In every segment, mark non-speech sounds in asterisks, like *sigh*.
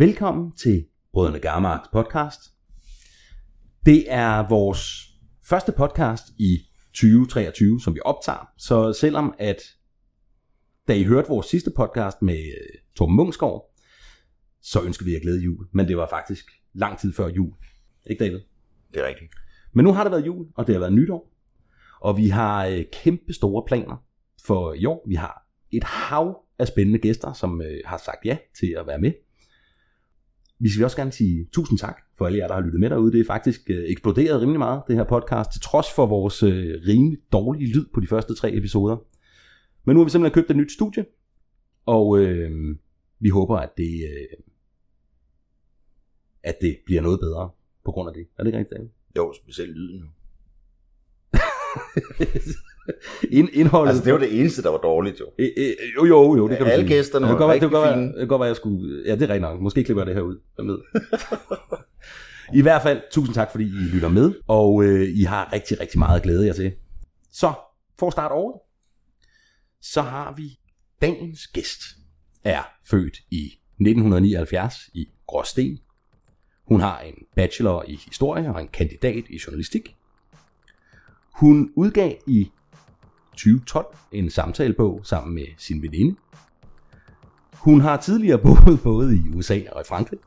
Velkommen til Brødrene Garmarks podcast. Det er vores første podcast i 2023, som vi optager. Så selvom at, da I hørte vores sidste podcast med øh, Torben Mungsgaard, så ønsker vi at glæde jul. Men det var faktisk lang tid før jul. Ikke David? Det er rigtigt. Men nu har det været jul, og det har været nytår. Og vi har øh, kæmpe store planer for i år. Vi har et hav af spændende gæster, som øh, har sagt ja til at være med. Vi skal også gerne sige tusind tak for alle jer, der har lyttet med derude. Det er faktisk øh, eksploderet rimelig meget, det her podcast, til trods for vores øh, rimelig dårlige lyd på de første tre episoder. Men nu har vi simpelthen købt et nyt studie, og øh, vi håber, at det, øh, at det bliver noget bedre på grund af det. Er det ikke rigtigt, David? Jo, specielt lyden. jo. *laughs* Ind, indholdet... Altså, det var det eneste, der var dårligt, jo. Øh, øh, jo, jo, jo, det kan du Alle sige. gæsterne det kan var godt være, det rigtig godt fine. det kan godt være, jeg skulle... Ja, det er rigtigt nok. Måske klipper jeg det her ud. Hvem ved. I hvert fald, tusind tak, fordi I lytter med, og øh, I har rigtig, rigtig meget glæde jer til. Så, for at starte året, så har vi dagens gæst, er født i 1979 i Gråsten. Hun har en bachelor i historie og en kandidat i journalistik. Hun udgav i 2012 en samtalebog sammen med sin veninde. Hun har tidligere *laughs* boet både i USA og i Frankrig.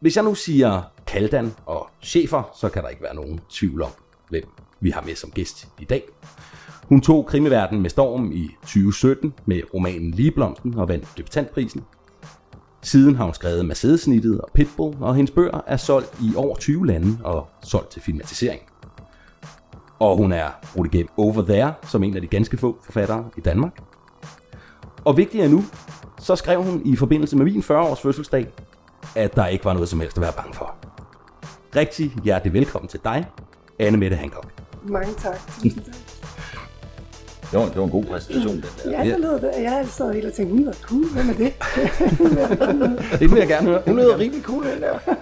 Hvis jeg nu siger Kaldan og chefer, så kan der ikke være nogen tvivl om, hvem vi har med som gæst i dag. Hun tog krimiverden med storm i 2017 med romanen Ligeblomsten og vandt debutantprisen. Siden har hun skrevet Mercedes-snittet og Pitbull, og hendes bøger er solgt i over 20 lande og solgt til filmatisering. Og hun er brugt igennem Over There, som en af de ganske få forfattere i Danmark. Og vigtigere endnu, så skrev hun i forbindelse med min 40-års fødselsdag, at der ikke var noget som helst at være bange for. Rigtig hjertelig velkommen til dig, Anne Mette Hancock. Mange tak. *laughs* Det var, det var en god præstation, den der. Ja, det lød det. Jeg har stået helt og tænkt, hun var cool. Hvem er det? *laughs* Det vil jeg gerne høre. Hun lyder rimelig cool, den der. *laughs*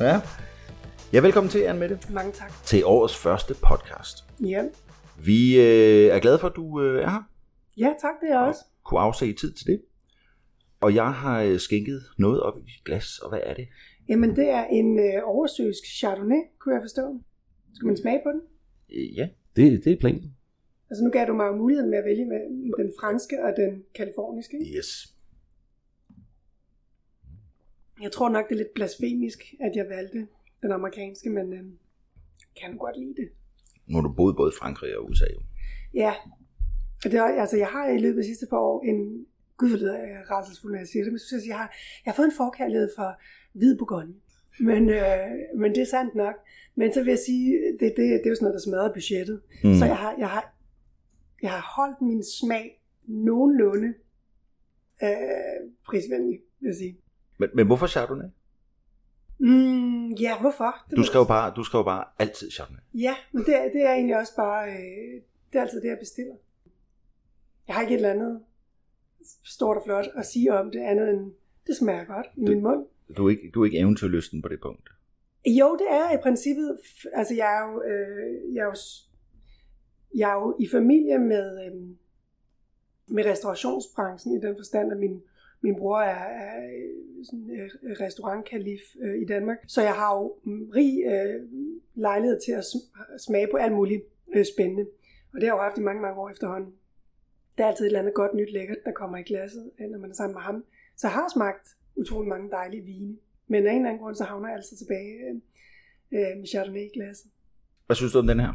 Ja. Ja, velkommen til, Anne Mette. Mange tak. Til årets første podcast. Ja. Vi øh, er glade for, at du øh, er her. ja, tak det er jeg også. Kunne afse tid til det. Og jeg har øh, skænket noget op i glas, og hvad er det? Jamen, det er en øh, oversøisk Chardonnay, kunne jeg forstå. Skal man smage på den? Øh, ja. Det, det er planen. Altså, nu gav du mig jo muligheden med at vælge mellem den franske og den kaliforniske. Yes. Jeg tror nok, det er lidt blasfemisk, at jeg valgte den amerikanske, men øh, kan godt lide det. Nu har du boet både i Frankrig og USA. Jo. Ja, og det er, altså, jeg har i løbet af de sidste par år en... Gud, hvor lyder jeg rædselsfuld, når jeg siger det, men jeg synes, jeg har, jeg har fået en forkærlighed for hvid bourgogne. Men, øh, men det er sandt nok. Men så vil jeg sige, det, det, det er jo sådan noget, der smadrer budgettet. Mm. Så jeg har, jeg, har, jeg har holdt min smag nogenlunde øh, prisvenlig, vil jeg sige. Men, men hvorfor Chardonnay? Mm, ja, hvorfor? Det Du skal jo bare, du skal jo bare altid Chardonnay. Ja, men det, er- det er egentlig også bare, øh, det er altid det, jeg bestiller. Jeg har ikke et eller andet stort og flot at sige om det, andet end, det smager godt i min mund. Du er ikke, du er ikke eventyrlysten på det punkt. Jo, det er i princippet, altså jeg er jo, øh, jeg er jo, jeg er jo i familie med, øh, med restaurationsbranchen i den forstand, at min, min bror er, er øh, sådan, øh, restaurantkalif øh, i Danmark. Så jeg har jo mm, rig øh, lejlighed til at sm- smage på alt muligt øh, spændende. Og det har jeg jo haft i mange, mange år efterhånden. Der er altid et eller andet godt nyt lækkert, der kommer i glasset, øh, når man er sammen med ham. Så jeg har smagt utrolig mange dejlige vine. Men af en eller anden grund, så havner jeg altid tilbage øh, med Chardonnay i glasset. Hvad synes du om den her?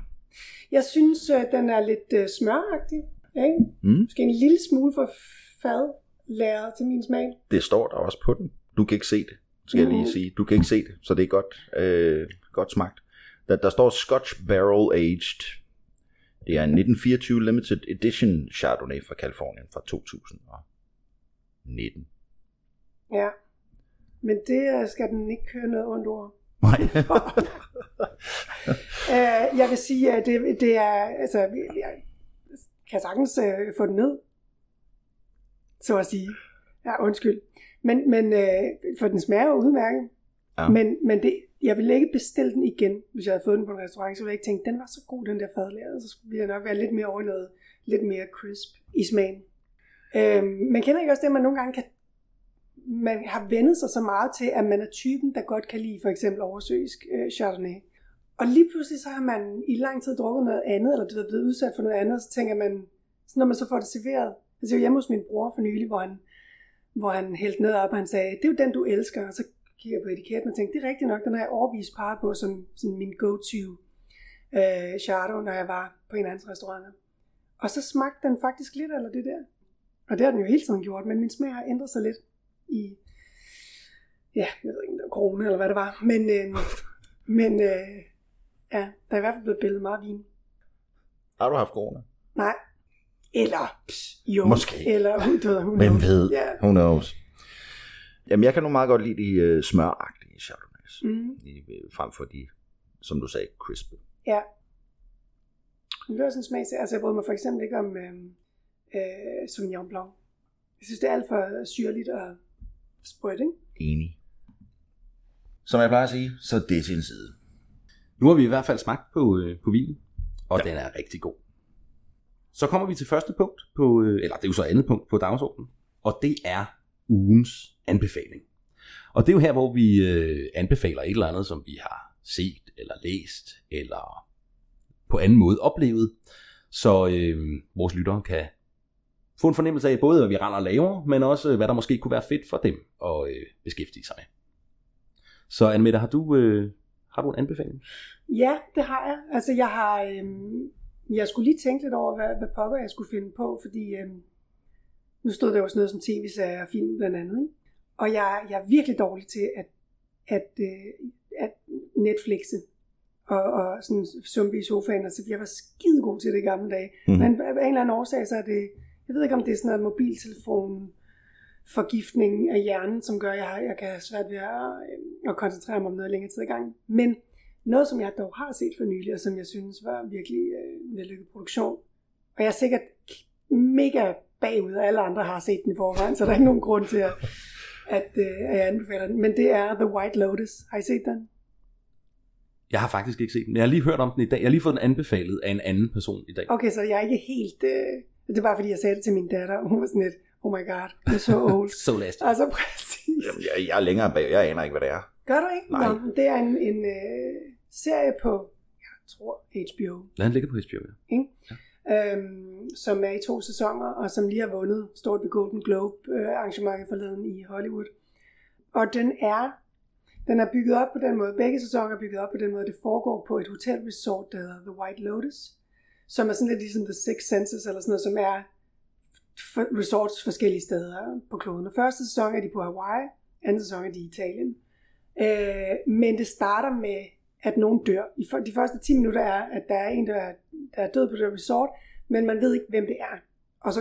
Jeg synes, den er lidt øh, smøragtig. Ikke? Mm. Måske en lille smule for fad læret til min smag. Det står der også på den. Du kan ikke se det, skal jeg lige sige. Du kan ikke se det, så det er godt, øh, godt smagt. Der, der står Scotch Barrel Aged. Det er en 1924 Limited Edition Chardonnay fra Kalifornien fra 2019. Ja. Men det øh, skal den ikke køre noget ondt ord. Nej. *laughs* Øh, jeg vil sige, at det, det er, altså, jeg kan sagtens øh, få den ned, så at sige. Ja, undskyld. Men, men øh, for den smager jo udmærket. Ja. Men, men det, jeg ville ikke bestille den igen, hvis jeg havde fået den på en restaurant, så ville jeg ikke tænke, den var så god, den der fadlæret, så ville jeg nok være lidt mere over noget, lidt mere crisp i smagen. Øhm, man kender ikke også det, at man nogle gange kan man har vendet sig så meget til, at man er typen, der godt kan lide for eksempel oversøisk øh, Chardonnay. Og lige pludselig så har man i lang tid drukket noget andet, eller du er blevet udsat for noget andet, og så tænker man, så når man så får det serveret, altså jeg var hjemme hos min bror for nylig, hvor han, hvor han hældte noget op, og han sagde, det er jo den, du elsker, og så kigger jeg på etiketten og tænkte, det er rigtigt nok, den har jeg overvist par på som, som min go-to øh, Chardonnay, når jeg var på en anden restaurant. Og så smagte den faktisk lidt eller det der. Og det har den jo hele tiden gjort, men min smag har ændret sig lidt i, ja, jeg ved ikke, det var corona eller hvad det var. Men, øh, men øh, ja, der er i hvert fald blevet billedet meget vin. Har du haft corona? Nej. Eller, pss, jo. Måske. Eller, *laughs* du ved, hun Hvem ved? Ja. Who knows? Jamen, jeg kan nu meget godt lide de uh, smøragtige chardonnays. Mm, De, øh, frem for de, som du sagde, crispy. ja. Men det var sådan en smag, altså jeg bryder mig for eksempel ikke om øh, øh, Sauvignon Blanc. Jeg synes, det er alt for syrligt og sprødt, ikke? Enig. Som jeg plejer at sige, så er det til en side. Nu har vi i hvert fald smagt på, øh, på vinen, og ja. den er rigtig god. Så kommer vi til første punkt, på, øh, eller det er jo så andet punkt på dagsordenen, og det er ugens anbefaling. Og det er jo her, hvor vi øh, anbefaler et eller andet, som vi har set, eller læst, eller på anden måde oplevet, så øh, vores lyttere kan få en fornemmelse af både, hvad vi render og laver, men også, øh, hvad der måske kunne være fedt for dem at øh, beskæftige sig med. Så Anne har du, øh, har du en anbefaling? Ja, det har jeg. Altså jeg har, øh, jeg skulle lige tænke lidt over, hvad, hvad pokker jeg skulle finde på, fordi øhm, nu stod der jo sådan noget som tv-serier og film blandt andet. Ikke? Og jeg, jeg er virkelig dårlig til at, at, øh, at Netflixe og, og sådan sumpe i sofaen. Altså, jeg var skide god til det i gamle dage. Mm. Men af en eller anden årsag, så er det, jeg ved ikke om det er sådan noget mobiltelefon forgiftning af hjernen, som gør, at jeg, jeg kan have svært ved at, øh, at koncentrere mig om noget længere tid ad gangen. Men noget, som jeg dog har set for nylig, og som jeg synes var virkelig øh, vellykket produktion, og jeg er sikkert mega bagud, og alle andre har set den i forvejen, så der er ikke nogen grund til, at, at, øh, at jeg anbefaler den. Men det er The White Lotus. Har I set den? Jeg har faktisk ikke set den. Jeg har lige hørt om den i dag. Jeg har lige fået den anbefalet af en anden person i dag. Okay, så jeg er ikke helt... Øh, det er bare fordi, jeg sagde det til min datter, og hun var sådan lidt, oh my god, you're *laughs* so old. So last. altså præcis. Jamen, jeg, jeg er længere bag. Jeg aner ikke, hvad det er. Gør du ikke? Nej. Nå, det er en, en øh, serie på, jeg tror, HBO, Lad den ligge på HBO. Ja. øhm, som er i to sæsoner, og som lige har vundet stort ved Golden Globe øh, arrangementet forleden i Hollywood. Og den er, den er bygget op på den måde, begge sæsoner er bygget op på den måde, det foregår på et hotelresort, der hedder The White Lotus, som er sådan lidt ligesom The Six Senses, eller sådan noget, som er resorts forskellige steder på kloden. Og første sæson er de på Hawaii, anden sæson er de i Italien. Øh, men det starter med, at nogen dør. I for- de første 10 minutter er, at der er en, der er, der er død på det resort, men man ved ikke, hvem det er. Og så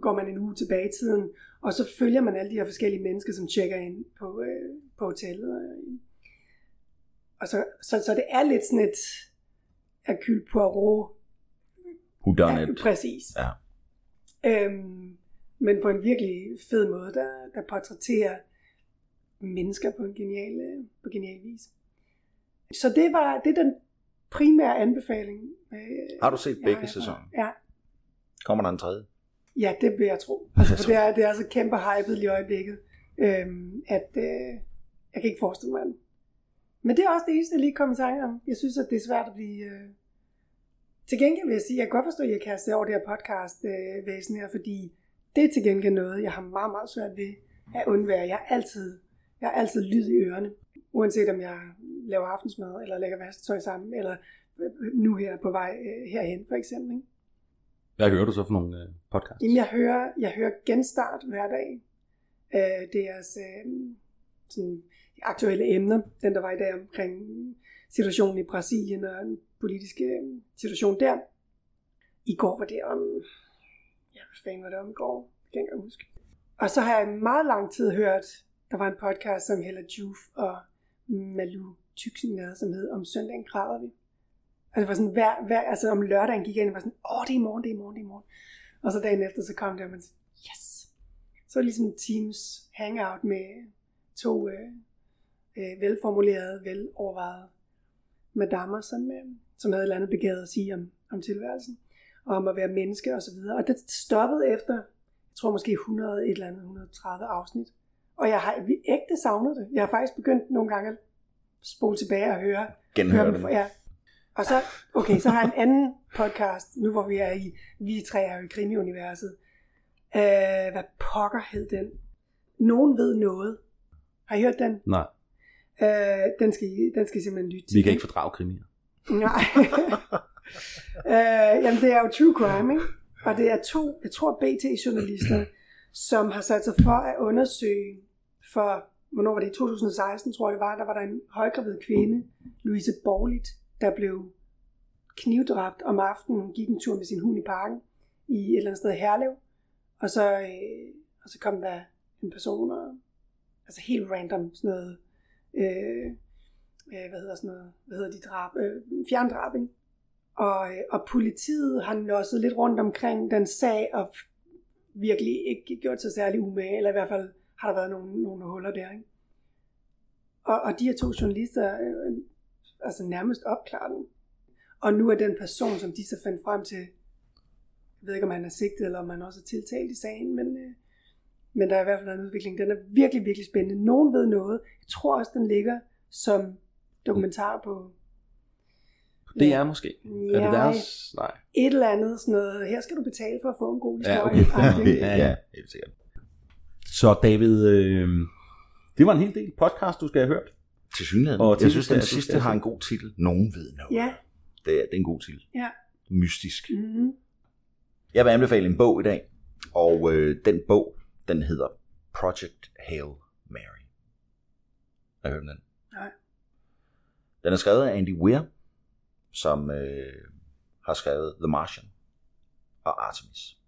går man en uge tilbage i tiden, og så følger man alle de her forskellige mennesker, som tjekker ind på, øh, på hotellet. Og så, så, så det er lidt sådan et Hercule Poirot. Who done Ja, it? præcis. Ja. Øhm, men på en virkelig fed måde, der, der portrætterer mennesker på en genial, øh, på genial vis. Så det var det er den primære anbefaling. Øh, Har du set begge sæsoner? Ja, Kommer der en tredje? ja, det vil jeg tro. *laughs* Altså, for det er, det er så kæmpe hypet i øjeblikket, øhm, at øh, jeg kan ikke forestille mig det. Men det er også det eneste, jeg lige kom i tanke om. Jeg synes, at det er svært at blive... Øh... Til gengæld vil jeg sige, at jeg kan godt forstå, at jeg kaster over det her podcast-væsen her, fordi det er til gengæld noget, jeg har meget, meget svært ved at undvære. Jeg har altid, jeg har altid lyd i ørerne. Uanset om jeg laver aftensmad, eller lægger vasketøj sammen, eller nu her på vej øh, herhen, for eksempel. Ikke? Hvad hører du så for nogle øh, podcasts? Jamen, jeg hører, jeg hører genstart hver dag. Øh, deres øh, sådan, aktuelle emner, den der var i dag omkring situationen i Brasilien og den politiske øh, situation der. I går var det om, ja, hvad fanden var det om i går? Det kan jeg ikke huske. Og så har jeg i meget lang tid hørt, der var en podcast, som Hella Juf og Malu Tyksen lavede, som hed Om søndagen græder vi. Og det var sådan, hver, hver, altså om lørdagen gik jeg ind og var sådan, åh, det er i morgen, det er i morgen, det er i morgen. Og så dagen efter, så kom det, og man sagde, yes. Så var ligesom Teams hangout med to øh, øh, velformulerede, velovervejede madammer, som, øh, som havde et eller andet begavet at sige om, om tilværelsen, og om at være menneske og så videre. Og det stoppede efter, jeg tror måske 100, et eller andet, 130 afsnit. Og jeg har vi ægte savnet det. Jeg har faktisk begyndt nogle gange at spole tilbage og høre. Genhøre høre dem. dem. Ja. Og så, okay, så har jeg en anden podcast, nu hvor vi er i, vi tre er i krimi-universet. Øh, hvad pokker hed den? Nogen ved noget. Har I hørt den? Nej, Øh, den, skal den skal I simpelthen lytte til. vi kan ikke fordrage krimier. Nej. *laughs* øh, jamen, det er jo true crime, ikke? Og det er to, jeg tror, BT-journalister, som har sat sig for at undersøge for, hvornår var det, i 2016, tror jeg det var, der var der en højgravid kvinde, Louise Borligt, der blev knivdræbt om aftenen. Hun gik en tur med sin hund i parken i et eller andet sted i Herlev. Og så, øh, og så kom der en person, og, altså helt random, sådan noget, øh, øh, hvad hedder sådan noget, hvad hedder de drab, øh, fjerndrab, ikke? Og, øh, og politiet har nosset lidt rundt omkring den sag, og virkelig ikke gjort sig særlig umage, eller i hvert fald har der været nogle, nogle huller der, ikke? Og, og de her to journalister, øh, altså nærmest opklaret den. Og nu er den person, som de så fandt frem til, jeg ved ikke, om han er sigtet, eller om han også er tiltalt i sagen, men, øh, men der er i hvert fald en udvikling. Den er virkelig, virkelig spændende. Nogen ved noget. Jeg tror også, den ligger som dokumentar på Det er måske. Er det Ja. deres? Nej. et eller andet sådan noget. Her skal du betale for at få en god Ja, historie. okay. Ja, ja, *laughs* ja. ja, helt sikkert. Så David, øh, det var en hel del podcast, du skal have hørt. Til synligheden. Og til jeg synes, den du sidste har en god titel. Nogen ved noget. ja. Det, er, det er en god titel. ja. Mystisk. Mm-hmm. Jeg vil anbefale en bog i dag, og øh, den bog, den hedder Project Hail Mary. Har I hørt den? Nej. Den er skrevet af Andy Weir, som øh, har skrevet The Martian og Artemis.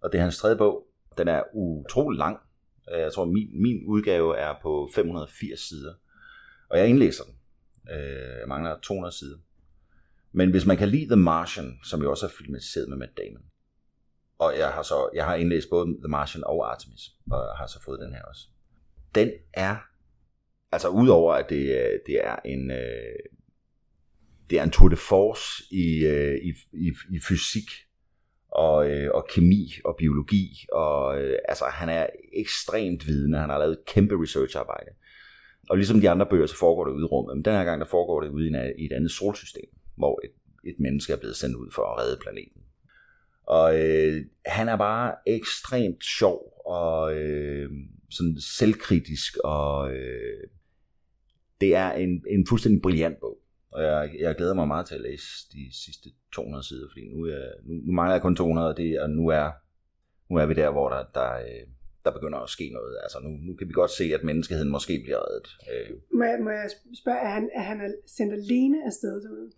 Og det er hans tredje bog. Den er utrolig lang. Øh, jeg tror, min, min udgave er på 580 sider. Og jeg indlæser den. Øh, jeg mangler 200 sider. Men hvis man kan lide The Martian, som jo også er filmatiseret med Matt Damon, og jeg har så jeg har indlæst både The Martian og Artemis, og har så fået den her også. Den er, altså udover at det, øh, det er en, det er en tour de force i, i, i, i fysik, og, øh, og kemi og biologi, og øh, altså han er ekstremt vidende, han har lavet et kæmpe researcharbejde. Og ligesom de andre bøger, så foregår det ude i rummet, men den her gang, der foregår det ude i, i et andet solsystem, hvor et, et menneske er blevet sendt ud for at redde planeten. Og øh, han er bare ekstremt sjov og øh, sådan selvkritisk, og øh, det er en, en fuldstændig brilliant bog. Og jeg, jeg glæder mig meget til at læse de sidste 200 sider, fordi nu, er, nu, nu mangler jeg kun 200, og, det, og nu, er, nu er vi der, hvor der, der, øh, der begynder at ske noget. Altså nu, nu kan vi godt se, at menneskeheden måske bliver reddet. Øh, Må, jeg, må jeg spørge, er han, er han sendt alene afsted derude?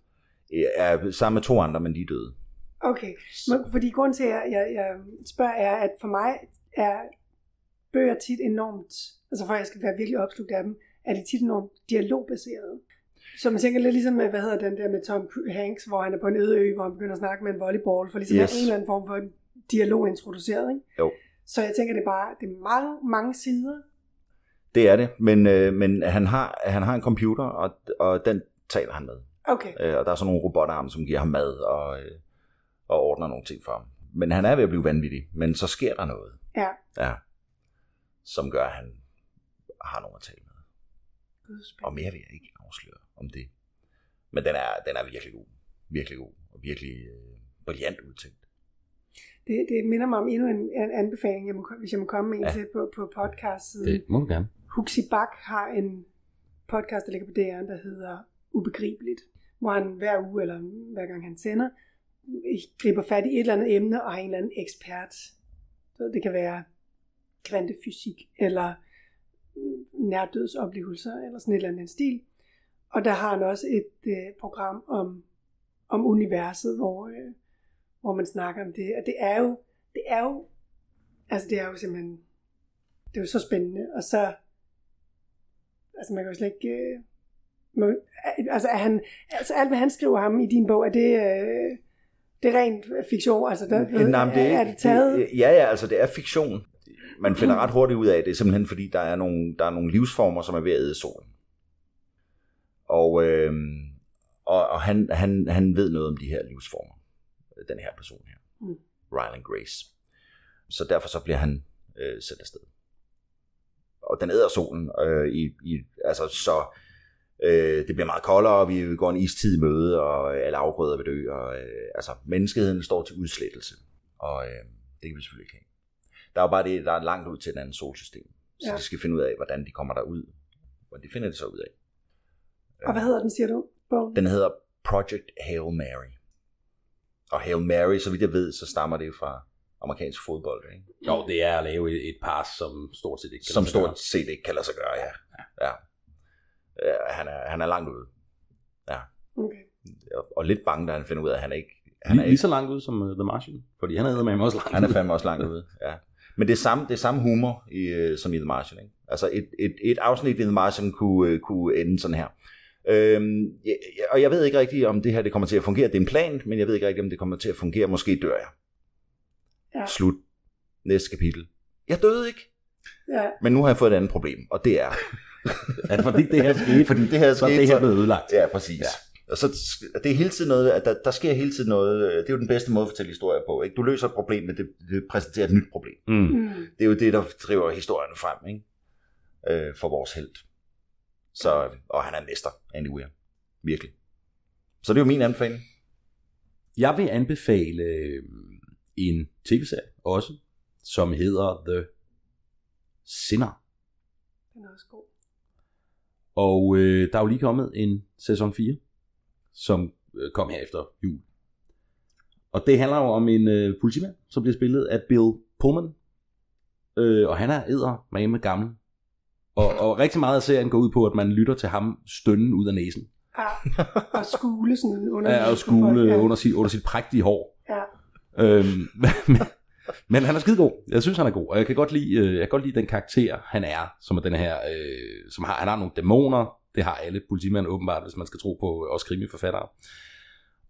er sammen med to andre, men de er døde. Okay, men, fordi grund til, at jeg, jeg, jeg spørger, er, at for mig er bøger tit enormt, altså for at jeg skal være virkelig opslugt af dem, er de tit enormt dialogbaserede. Så man tænker lidt ligesom, med, hvad hedder den der med Tom Hanks, hvor han er på en øde ø, hvor han begynder at snakke med en volleyball, for ligesom yes. Yes. at have en eller anden form for en dialog introduceret, ikke? Jo. Så jeg tænker, det er bare, det er mange, mange sider. Det er det, men, øh, men han, har, han har en computer, og, og den taler han med. Okay, Øh, og der er sådan nogle robotarme, som giver ham mad og, øh, og ordner nogle ting for ham. Men han er ved at blive vanvittig, men så sker der noget, ja. ja, som gør, at han har nogen at tale med. Og mere vil jeg ikke afsløre om det. Men den er, den er virkelig god. Virkelig god. Og virkelig øh, brilliant udtænkt. Det, det minder mig om endnu en, en anbefaling, jeg må, hvis jeg må komme med en Ja. til på, på podcast-siden. Det må du gerne. Huxi Bak har en podcast, der ligger på DR, der hedder Ubegribeligt, hvor han hver uge, eller hver gang han sender, griber fat i et eller andet emne og har en eller anden ekspert. Så Det kan være kvantefysik, eller nærdødsoplevelser, eller sådan et eller andet stil. Og der har han også et øh, program om, om universet, hvor, øh, hvor man snakker om det. Og det er jo, det er jo, altså det er jo simpelthen, det er jo så spændende. Og så, altså man kan jo slet ikke, øh, man, altså, er han, altså alt hvad han skriver ham i din bog, er det, øh, det er rent fiktion? Altså, der, ved, Nej, det er, er det taget? Det, ja, ja, altså det er fiktion. Man finder ret hurtigt ud af, at det er simpelthen fordi, der er nogle, der er nogle livsformer, som er ved at æde solen. Og, øh, og, og han, han, han ved noget om de her livsformer. Den her person her. Mm. Ryland Grace. Så derfor så bliver han øh, sendt afsted. og den æder solen. Øh, i, i, altså, så øh, det bliver meget koldere, og vi går en istid i møde, og alle afgrøder vil dø. Og, øh, altså, menneskeheden står til udslettelse, og øh, det kan vi selvfølgelig ikke have. Der er jo bare det, der er langt ud til et andet solsystem. Så Ja. de skal finde ud af, hvordan de kommer derud. Og det finder de så ud af. Og hvad hedder den, siger du? Bogen? Den hedder Project Hail Mary. Og Hail Mary, så vidt jeg ved, så stammer det fra amerikansk fodbold, ikke? Jo, det er at lave et, par, som stort set ikke kan som lade sig gøre. stort set ikke kan lade sig gøre, ja. ja. ja han, er, han er langt ude. Okay. Og- Og lidt bange, da han finder ud af, at han er ikke... Han er, lige, lige ikke, så langt ud som uh, The Martian, fordi han er med også langt han er fandme også langt *laughs* ude, ja. Men det er samme, det er samme humor i, øh, som i The Martian, ikke? Altså et, et, et afsnit i The Martian kunne, øh, kunne ende sådan her. Øhm, og jeg ved ikke rigtigt, om det her det kommer til at fungere. Det er en plan, men jeg ved ikke rigtigt, om det kommer til at fungere. Måske dør jeg. Ja. Slut. Næste kapitel. Jeg døde ikke, Ja, men nu har jeg fået et andet problem, og det er, *laughs* det fordi det her skete? *laughs* fordi det her så er skete, det her så- blevet ødelagt. Ja, præcis. Ja. Og så det er hele tiden noget, at der, der sker hele tiden noget, øh, det er jo den bedste måde at fortælle historier på. Ikke? Du løser et problem, men det, det præsenterer et nyt problem. Mm. mm. Det er jo det, der driver historien frem ikke? Øh, for vores held. Så, og han er en mester, Andy Weir. Virkelig. Så det er jo min anbefaling. Jeg vil anbefale øh, en tv-serie også, som hedder The Sinner. Den er også god. Og øh, der er jo lige kommet en sæson 4, som øh, kom her efter jul. Og det handler jo om en øh, politimand, som bliver spillet af Bill Pullman. Øh, og han er æder med gammel. Og, og rigtig meget af serien går ud på, at man lytter til ham stønnen ud af næsen. Ja, og skule sådan under Ja, og skule under, sit, under sit prægtige hår. Ja, Øhm, men, men han er skide god. Jeg synes, han er god. Og jeg kan godt lide, øh, jeg kan godt lide den karakter, han er, som er den her, øh, som har, han har nogle dæmoner. Det har alle politimænd åbenbart, hvis man skal tro på øh, også krimiforfattere.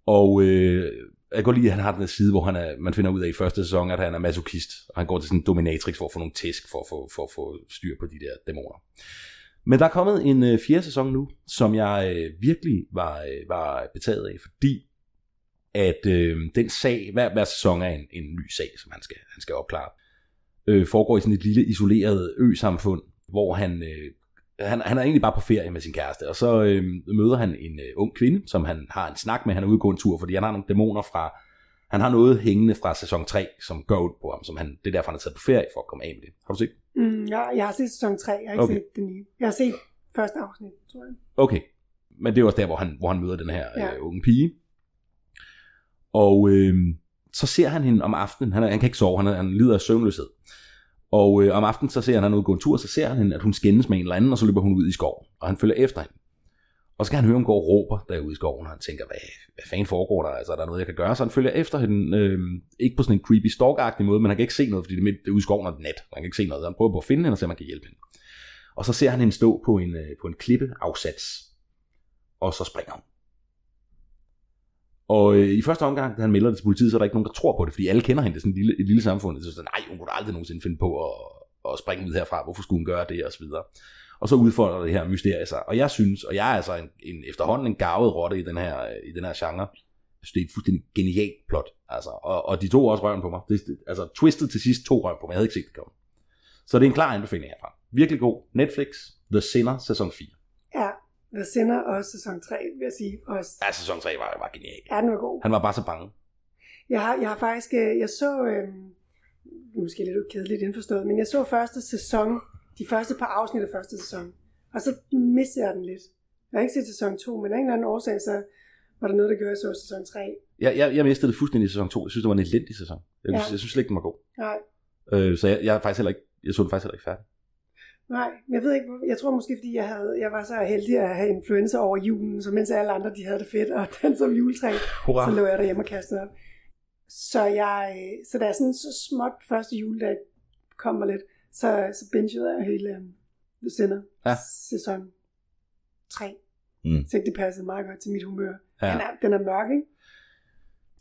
Og øh, jeg går lige, at han har den side, hvor han er, man finder ud af i første sæson, at han er masochist. Og han går til sådan en dominatrix for at få nogle tæsk, for at få, for at få styr på de der dæmoner. Men der er kommet en øh, fjerde sæson nu, som jeg øh, virkelig var, øh, var betaget af, fordi at øh, den sag, hver, hver sæson er en, en ny sag, som han skal, han skal opklare, øh, foregår i sådan et lille isoleret ø-samfund, hvor han, øh, han, han er egentlig bare på ferie med sin kæreste, og så øh, møder han en øh, ung kvinde, som han har en snak med, han er ude på en tur, fordi han har nogle dæmoner fra, han har noget hængende fra sæson 3, som går ud på ham, som han, det er derfor, han er taget på ferie for at komme af med det. Har du set? mm, jeg, jeg har set sæson 3, jeg har ikke Okay. set den nye. Jeg har set første afsnit, tror jeg. Okay. Men det er også der, hvor han, hvor han møder den her Ja. øh, unge pige. Og øh, så ser han hende om aftenen. Han, han kan ikke sove, han, han lider af søvnløshed. Og øh, om aftenen, så ser han, han er ude gå en tur, så ser han hende, at hun skændes med en eller anden, og så løber hun ud i skoven. Og han følger efter hende. Og så kan han høre, hun går og råber derude i skoven, og han tænker, hvad, hvad fanden foregår der? Altså, er der noget, jeg kan gøre? Så han følger efter hende, øh, ikke på sådan en creepy stalk måde, men han kan ikke se noget, fordi det er, midt, ude i skoven, og det er nat. Han kan ikke se noget. Så han prøver på at finde hende, og se, om han kan hjælpe hende. Og så ser han hende stå på en, øh, på en klippeafsats, og så springer hun. Og øh, i første omgang, da han melder det til politiet, så er der ikke nogen, der tror på det, fordi alle kender hende. Det er sådan et lille, et lille samfund. Så sådan, nej, hun kunne aldrig nogensinde finde på at, at springe ud herfra. Hvorfor skulle hun gøre det, og så videre. Og så udfordrer det her mysterie sig. Og jeg synes, og jeg er altså en, en efterhånden en gavet rotte i den her, i den her genre. Jeg synes, det er et fuldstændig genialt plot. Altså, og, og de to også røven på mig. Det, det, altså, twistet til sidst to røven på mig. Jeg havde ikke set det komme. Så det er en klar anbefaling herfra. Virkelig god. Netflix, The Sinner, sæson 4. The Sinner også sæson 3, vil jeg sige. Også. Ja, sæson 3 var, var genial. Ja, den var god. Han var bare så bange. Jeg har, jeg har faktisk, øh, jeg så, øh, måske lidt kedeligt indforstået, men jeg så første sæson, de første par afsnit af første sæson, og så mistede jeg den lidt. Jeg har ikke set sæson 2, men af en eller anden årsag, så var der noget, der gjorde, at jeg så sæson 3. Jeg, jeg, jeg mistede det fuldstændig i sæson 2. Jeg synes, det var en elendig sæson. Jeg, Ja. jeg synes slet ikke, den var god. Nej, Øh, så jeg, jeg, faktisk heller ikke, jeg så det faktisk heller ikke færdig. Nej, jeg ved ikke, jeg tror måske, fordi jeg, havde, jeg var så heldig at have influenza over julen, så mens alle andre, de havde det fedt, og *laughs* danse om juletræ, Hurra. så lå jeg derhjemme og kastede op. Så, jeg, så da jeg sådan så småt første juledag kom mig lidt, så, så bingede jeg hele um, The Sinner Ja. sæson 3. Mm. Så det passede meget godt til mit humør. Ja. Den, er, den er mørk, ikke?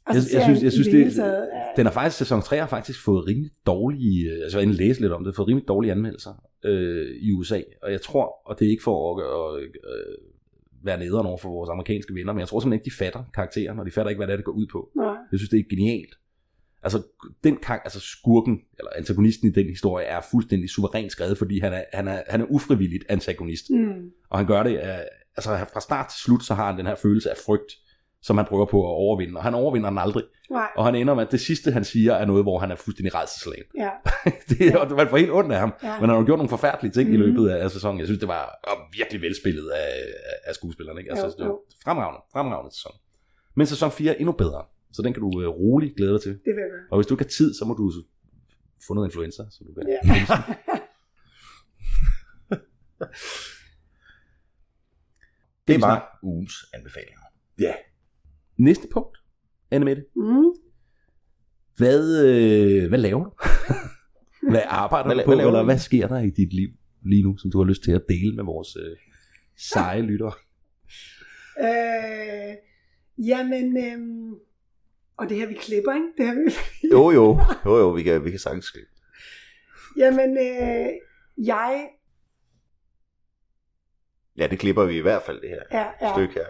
Jeg- jeg synes- jeg synes, det, det- taget, er- Den har faktisk, sæson 3 har faktisk fået rimelig dårlige, altså jeg læse lidt om det, fået rimelig dårlige anmeldelser øh, i USA. Og jeg tror, og det er ikke for at, øh, være nederen over for vores amerikanske venner, men jeg tror simpelthen ikke, de fatter karakteren, og de fatter ikke, hvad det er, det går ud på. Nej, Jeg synes, det er genialt. Altså, den kar- altså skurken, eller antagonisten i den historie, er fuldstændig suverænt skrevet, fordi han er, han er, han er ufrivilligt antagonist. Mm. Og han gør det, altså fra start til slut, så har han den her følelse af frygt, som han prøver på at overvinde, og han overvinder den aldrig. Nej, Og han ender med, at det sidste, han siger, er noget, hvor han er fuldstændig redselslagen. ja. *laughs* det er, ja. Man får helt ondt af ham, Ja. men han har gjort nogle forfærdelige ting mm. i Mhm. løbet af, af sæsonen. Jeg synes, det var og virkelig velspillet af, af- skuespillerne. Ikke? Altså, Jo, det var jo. fremragende, fremragende sæson. Men sæson 4 er endnu bedre, så den kan du uh, roligt glæde dig til. Det vil jeg. Og hvis du ikke har tid, så må du få noget influenza, så du kan Ja. *laughs* Det var ugens anbefalinger. Ja. Næste punkt, Anne Mette. Mm. Hvad, øh, hvad laver du? *laughs* hvad arbejder Hvad du på, hvad eller du? hvad sker der i dit liv lige nu, som du har lyst til at dele med vores øh, seje *laughs* lyttere? Øh, jamen, øhm, og det her vi klipper, ikke? Det her vi... *laughs* Jo, jo. Jo, jo, vi kan, vi kan sagtens skrive. jamen, øh, jeg Ja, det klipper vi i hvert fald, det her er... er stykke her.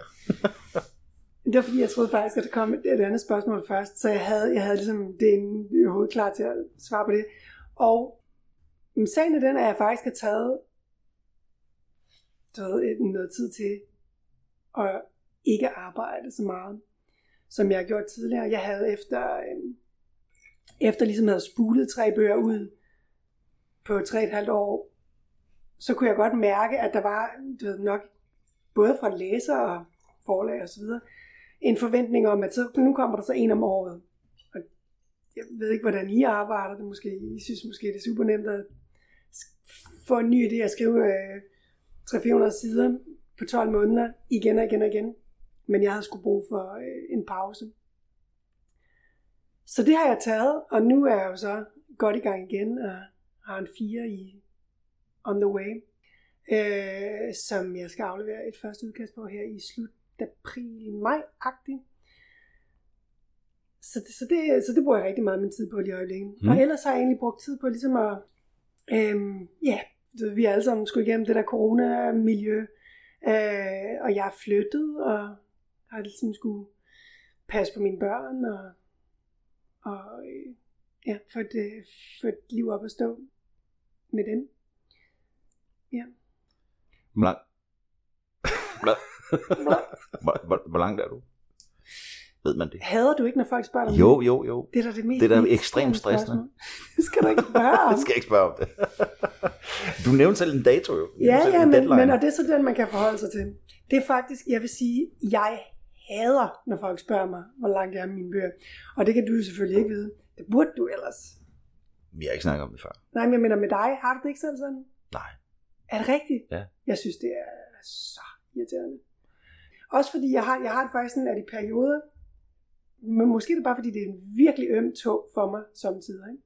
Det var fordi, jeg troede faktisk, at der kom et, et andet spørgsmål først, så jeg havde, jeg havde ligesom det inde i hovedet klar til at svare på det. Og men sagen er den, at jeg faktisk har taget du ved, et- noget tid til at ikke arbejde så meget, som jeg har gjort tidligere. Jeg havde efter, øhm, efter ligesom havde spulet tre bøger ud på tre og et halvt år, så kunne jeg godt mærke, at der var du ved, nok både fra læser og forlag og så videre, en forventning om, at så, nu kommer der så en om året. Og jeg ved ikke, hvordan I arbejder det. Måske, I synes måske, det er super nemt at få en ny idé at skrive øh, 300-400 sider på 12 måneder igen og igen og igen. Men jeg havde skulle brug for øh, en pause. Så det har jeg taget, og nu er jeg jo så godt i gang igen, og har en fire i on the way, øh, som jeg skal aflevere et første udkast på her i slut april-maj-agtigt. Så det, så, det, så det bruger jeg rigtig meget min tid på lige i øjeblikket. Mm. Og ellers har jeg egentlig brugt tid på ligesom at, øhm, ja, vi er alle sammen skulle igennem det der corona-miljø, øh, og jeg er flyttet, og har ligesom skulle passe på mine børn, og, og øh, ja, få et, øh, få et liv op at stå med dem. Hvor, lang... hvor, hvor, hvor langt er du? Ved man det? Hader du ikke, når folk spørger dig Jo, jo, jo. Det er da det mest Det er da ekstremt stressende. Det skal du ikke spørge om. *laughs* Jeg skal ikke spørge om det. Du nævnte selv en dato jo. Du Ja, ja, en men, men og det er så den, man kan forholde sig til. Det er faktisk, jeg vil sige, jeg hader, når folk spørger mig, hvor langt jeg er med mine bøger. Og det kan du selvfølgelig ikke vide. Det burde du ellers. Vi har ikke snakket om det før. Nej, men jeg mener med dig, har du det ikke selv sådan? Nej. Er det rigtigt? Ja. Jeg synes, det er så irriterende. Også fordi jeg har, jeg har det faktisk sådan, at i perioder, men måske er det bare fordi, det er en virkelig øm tog for mig samtidig. Ikke?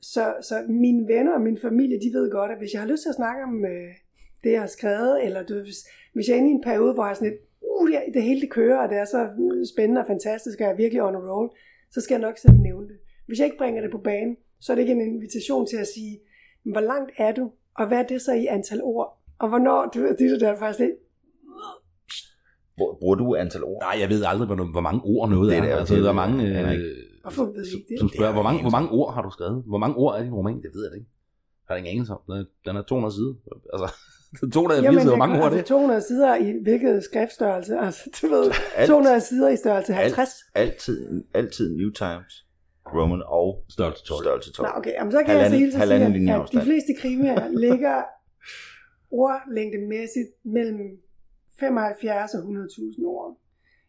Så, så mine venner og min familie, de ved godt, at hvis jeg har lyst til at snakke om øh, det, jeg har skrevet, eller du, hvis, hvis jeg er inde i en periode, hvor jeg er sådan lidt, uh, det, det hele det kører, og det er så spændende og fantastisk, og jeg er virkelig on a roll, så skal jeg nok selv nævne det. Hvis jeg ikke bringer det på banen, så er det ikke en invitation til at sige, hvor langt er du, og hvad er det så i antal ord? Og hvornår, du det er der faktisk lidt, hvor, bruger du antal ord? Nej, jeg ved aldrig, hvor, hvor mange ord noget Det er. er det, altså, det er der er det. mange, øh, ikke. hvorfor ved I det? som Det spørger, har hvor mange, hvor mange ord har du skrevet? Hvor mange ord er din roman? Det ved jeg ikke. Jeg har ingen anelse om. Den er, den er 200 sider. Altså, *laughs* 280 sider. Hvor mange ord er det? altså 200 sider i hvilket skriftstørrelse? Altså, du ved, *laughs* Alt. 200 sider i størrelse 50. Altid, altid New Times, Roman og Størrelse 12. størrelse 12. Nå, okay, jamen, så kan Halvanden- jeg så hilse at halvanden sige, linje at de fleste krimier ligger ordlængdemæssigt mellem 75 og 100.000 ord.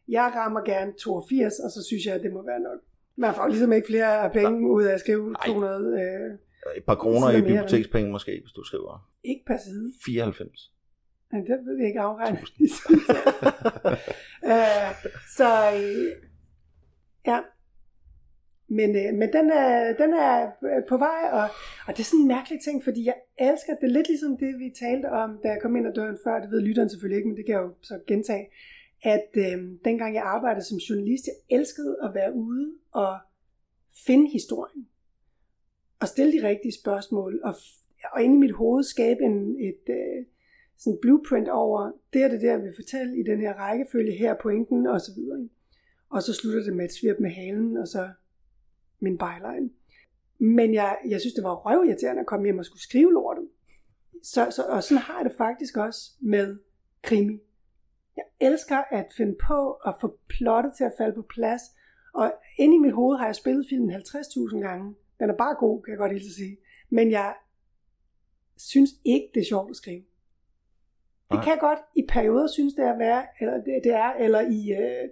Jeg rammer gerne 82, og så synes jeg, at det må være nok. Man får ligesom ikke flere penge ud af at skrive Nej. 200, øh, Et par kroner i bibliotekspenge måske, hvis du skriver. ikke per side. 94. Men det ved jeg ikke afregne. *laughs* øh, så øh, ja. Men, øh, men den, er, den er øh, på vej, og, og det er sådan en mærkelig ting, fordi jeg elsker det. lidt ligesom det, vi talte om, da jeg kom ind ad døren før. Det ved lytteren selvfølgelig ikke, men det kan jeg jo så gentage. At øh, dengang jeg arbejdede som journalist, jeg elskede at være ude og finde historien. Og stille de rigtige spørgsmål. Og, og inde i mit hoved skabe en, et, øh, sådan blueprint over, det er det der, vi fortæller i den her rækkefølge, her pointen og så videre. og så slutter det med et svirp med halen, og så min byline. Men jeg, jeg synes, det var røvirriterende at komme hjem og skulle skrive lortet. Så, så, og sådan har jeg det faktisk også med krimi. Jeg elsker at finde på at få plottet til at falde på plads. Og inde i mit hoved har jeg spillet filmen 50.000 gange. Den er bare god, kan jeg godt hilse sige. Men jeg synes ikke, det er sjovt at skrive. Det kan jeg godt i perioder synes, det er, være, eller det, det er, eller i øh,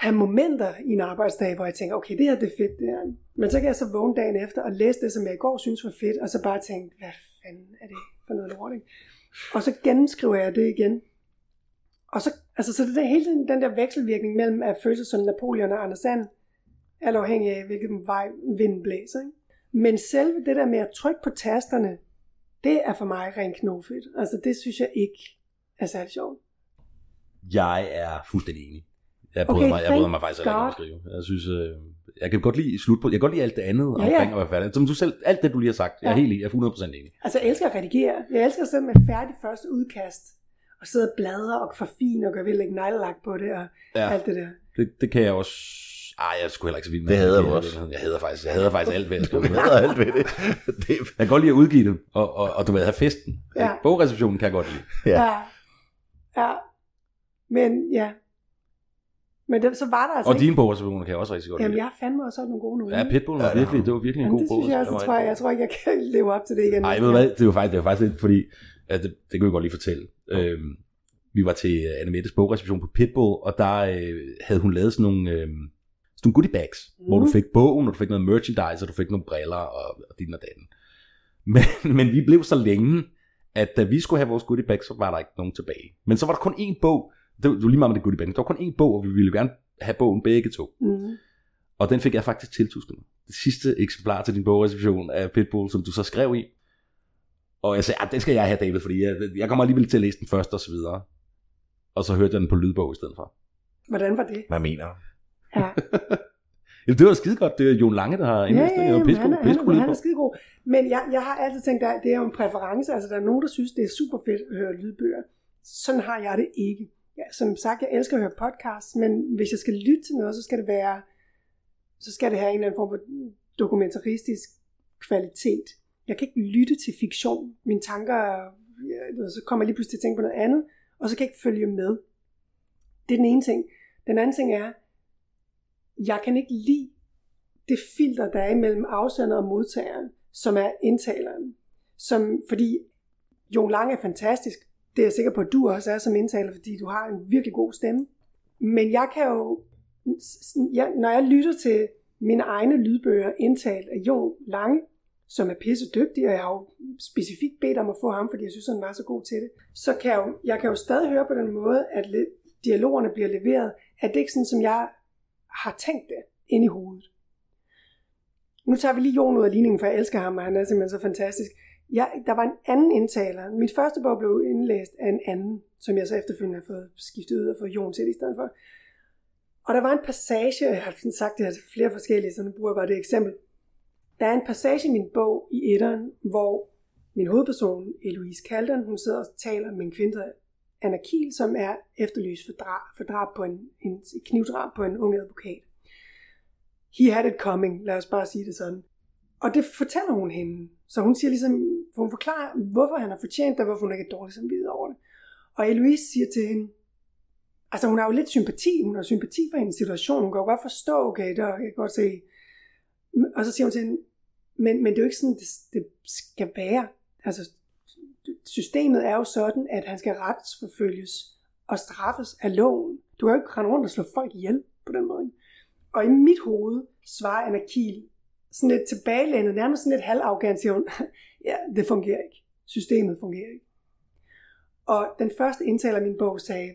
have momenter i en arbejdsdag, hvor jeg tænker, okay, det her det er fedt, det her. Men så kan jeg så vågne dagen efter og læse det, som jeg i går synes var fedt, og så bare tænke, hvad fanden er det for noget lort, ikke? Og så genskriver jeg det igen. Og så, altså, så det der, hele tiden den der vekselvirkning mellem at føle sig som Napoleon og Anders Sand, alt afhængig af, hvilken vej vinden blæser. Ikke? Men selve det der med at trykke på tasterne, det er for mig rent knofedt. Altså det synes jeg ikke er særlig sjovt. Jeg er fuldstændig enig. Jeg bryder, Okay, mig, jeg bryder mig faktisk heller ikke om at skrive. Jeg synes, øh, jeg kan godt lide slut på, jeg kan godt lide alt det andet Ja, ja, ja. omkring at være færdig. Som du selv, alt det du lige har sagt, jeg er Ja. helt jeg er 100% enig. Altså jeg elsker at redigere. Jeg elsker at sidde med færdig første udkast, og sidde og bladre og forfine og gøre ved at lægge neglelak på det, og Ja. alt det der. Det, det kan jeg også... Ej, jeg sgu heller ikke så vild med Det hader jeg også. Jeg hader faktisk, jeg hader faktisk alt, hvad jeg skriver. *laughs* Du hader alt ved det. *laughs* det er, Jeg kan godt lide at udgive det, og, og, og du ved, have festen. Ja. Bogreceptionen kan jeg godt lide. Ja. Ja. ja. Men ja. Men det, så var der altså Og ikke... dine bogreceptioner kan jeg også rigtig godt Jamen lide. jeg har fandme også sådan nogle gode nogle. Ja, Pitbull var Ja, det virkelig, det var virkelig en Jamen, god det bog. synes jeg også, Den jeg tror, jeg, jeg tror ikke, jeg kan *laughs* leve op til det igen. Nej, ved du hvad, det var faktisk, det var faktisk lidt, fordi, at det, det kan vi godt lige fortælle. Øhm, vi var til Anne Mettes bogreception på Pitbull, og der øh, havde hun lavet sådan nogle, øh, sådan nogle goodie bags, mm. hvor du fik bogen, og du fik noget merchandise, og du fik nogle briller, og, og din og datten. *laughs* Men, men vi blev så længe, at da vi skulle have vores goodie bags, så var der ikke nogen tilbage. Men så var der kun én bog, det var, lige meget med det goodie bag, der var kun én bog, og vi ville gerne have bogen begge to. Mm. Og den fik jeg faktisk tiltusket mig. Det sidste eksemplar til din bogreception af Pitbull, som du så skrev i. Og jeg sagde, at den skal jeg have, David, fordi jeg, jeg kommer alligevel til at læse den først og så videre. Og så hørte jeg den på lydbog i stedet for. Hvordan var det? hvad mener du? Ja, *laughs* Ja, det var skide godt. Det er Jon Lange, der har ja, indlæst ja, det. ja men pisse han, er, pisse han, god er, han er skide god. Men jeg, jeg har altid tænkt, at det er jo en præference. Altså, der er nogen, der synes, det er super fedt at høre lydbøger. Sådan har jeg det ikke. Ja, som sagt, jeg elsker at høre podcasts, men hvis jeg skal lytte til noget, så skal det være, så skal det have en eller anden form for dokumentaristisk kvalitet. Jeg kan ikke lytte til fiktion. Mine tanker, ja, du ved, så kommer jeg lige pludselig til at tænke på noget andet, og så kan jeg ikke følge med. Det er den ene ting. Den anden ting er, jeg kan ikke lide det filter, der er imellem afsender og modtageren, som er indtaleren. Som, fordi Jon Lang er fantastisk. Det er jeg sikker på, at du også er som indtaler, fordi du har en virkelig god stemme. Men jeg kan jo, jeg, når jeg lytter til mine egne lydbøger indtalt af Jon Lange, som er pisse dygtig, og jeg har jo specifikt bedt om at få ham, fordi jeg synes, han var så god til det, så kan jeg jo, jeg kan jo stadig høre på den måde, at dialogerne bliver leveret, at det ikke sådan, som jeg har tænkt det ind i hovedet. Nu tager vi lige Jon ud af ligningen, for jeg elsker ham, og han er simpelthen så fantastisk. Jeg, der var en anden indtaler. Mit første bog blev indlæst af en anden, som jeg så efterfølgende har fået skiftet ud og fået Jon til i stedet for. Og der var en passage, jeg har sagt det her til flere forskellige, så nu bruger jeg bare det eksempel. Der er en passage i min bog i etteren, hvor min hovedperson, Eloise Kalden, hun sidder og taler med en kvinde, Anna Kiel, som er efterlyst for drab, for drab på en, en knivdrab på en ung advokat. He had it coming, lad os bare sige det sådan. Og det fortæller hun hende. Så hun siger ligesom, for hun forklarer, hvorfor han har fortjent det, og hvorfor hun ikke er dårlig samvittighed over det. Og Eloise siger til hende, altså hun har jo lidt sympati, hun har sympati for hendes situation, hun kan jo godt forstå, okay, der jeg kan godt se. Og så siger hun til hende, men, men det er jo ikke sådan, det, det skal være. Altså, systemet er jo sådan, at han skal retsforfølges og straffes af loven. Du kan jo ikke rende rundt og slå folk ihjel på den måde. Og i mit hoved svarer Anna Kiel sådan lidt tilbagelænet, nærmest sådan lidt halvarrogant, siger hun, *laughs* ja, det fungerer ikke. Systemet fungerer ikke. Og den første indtaler af min bog sagde,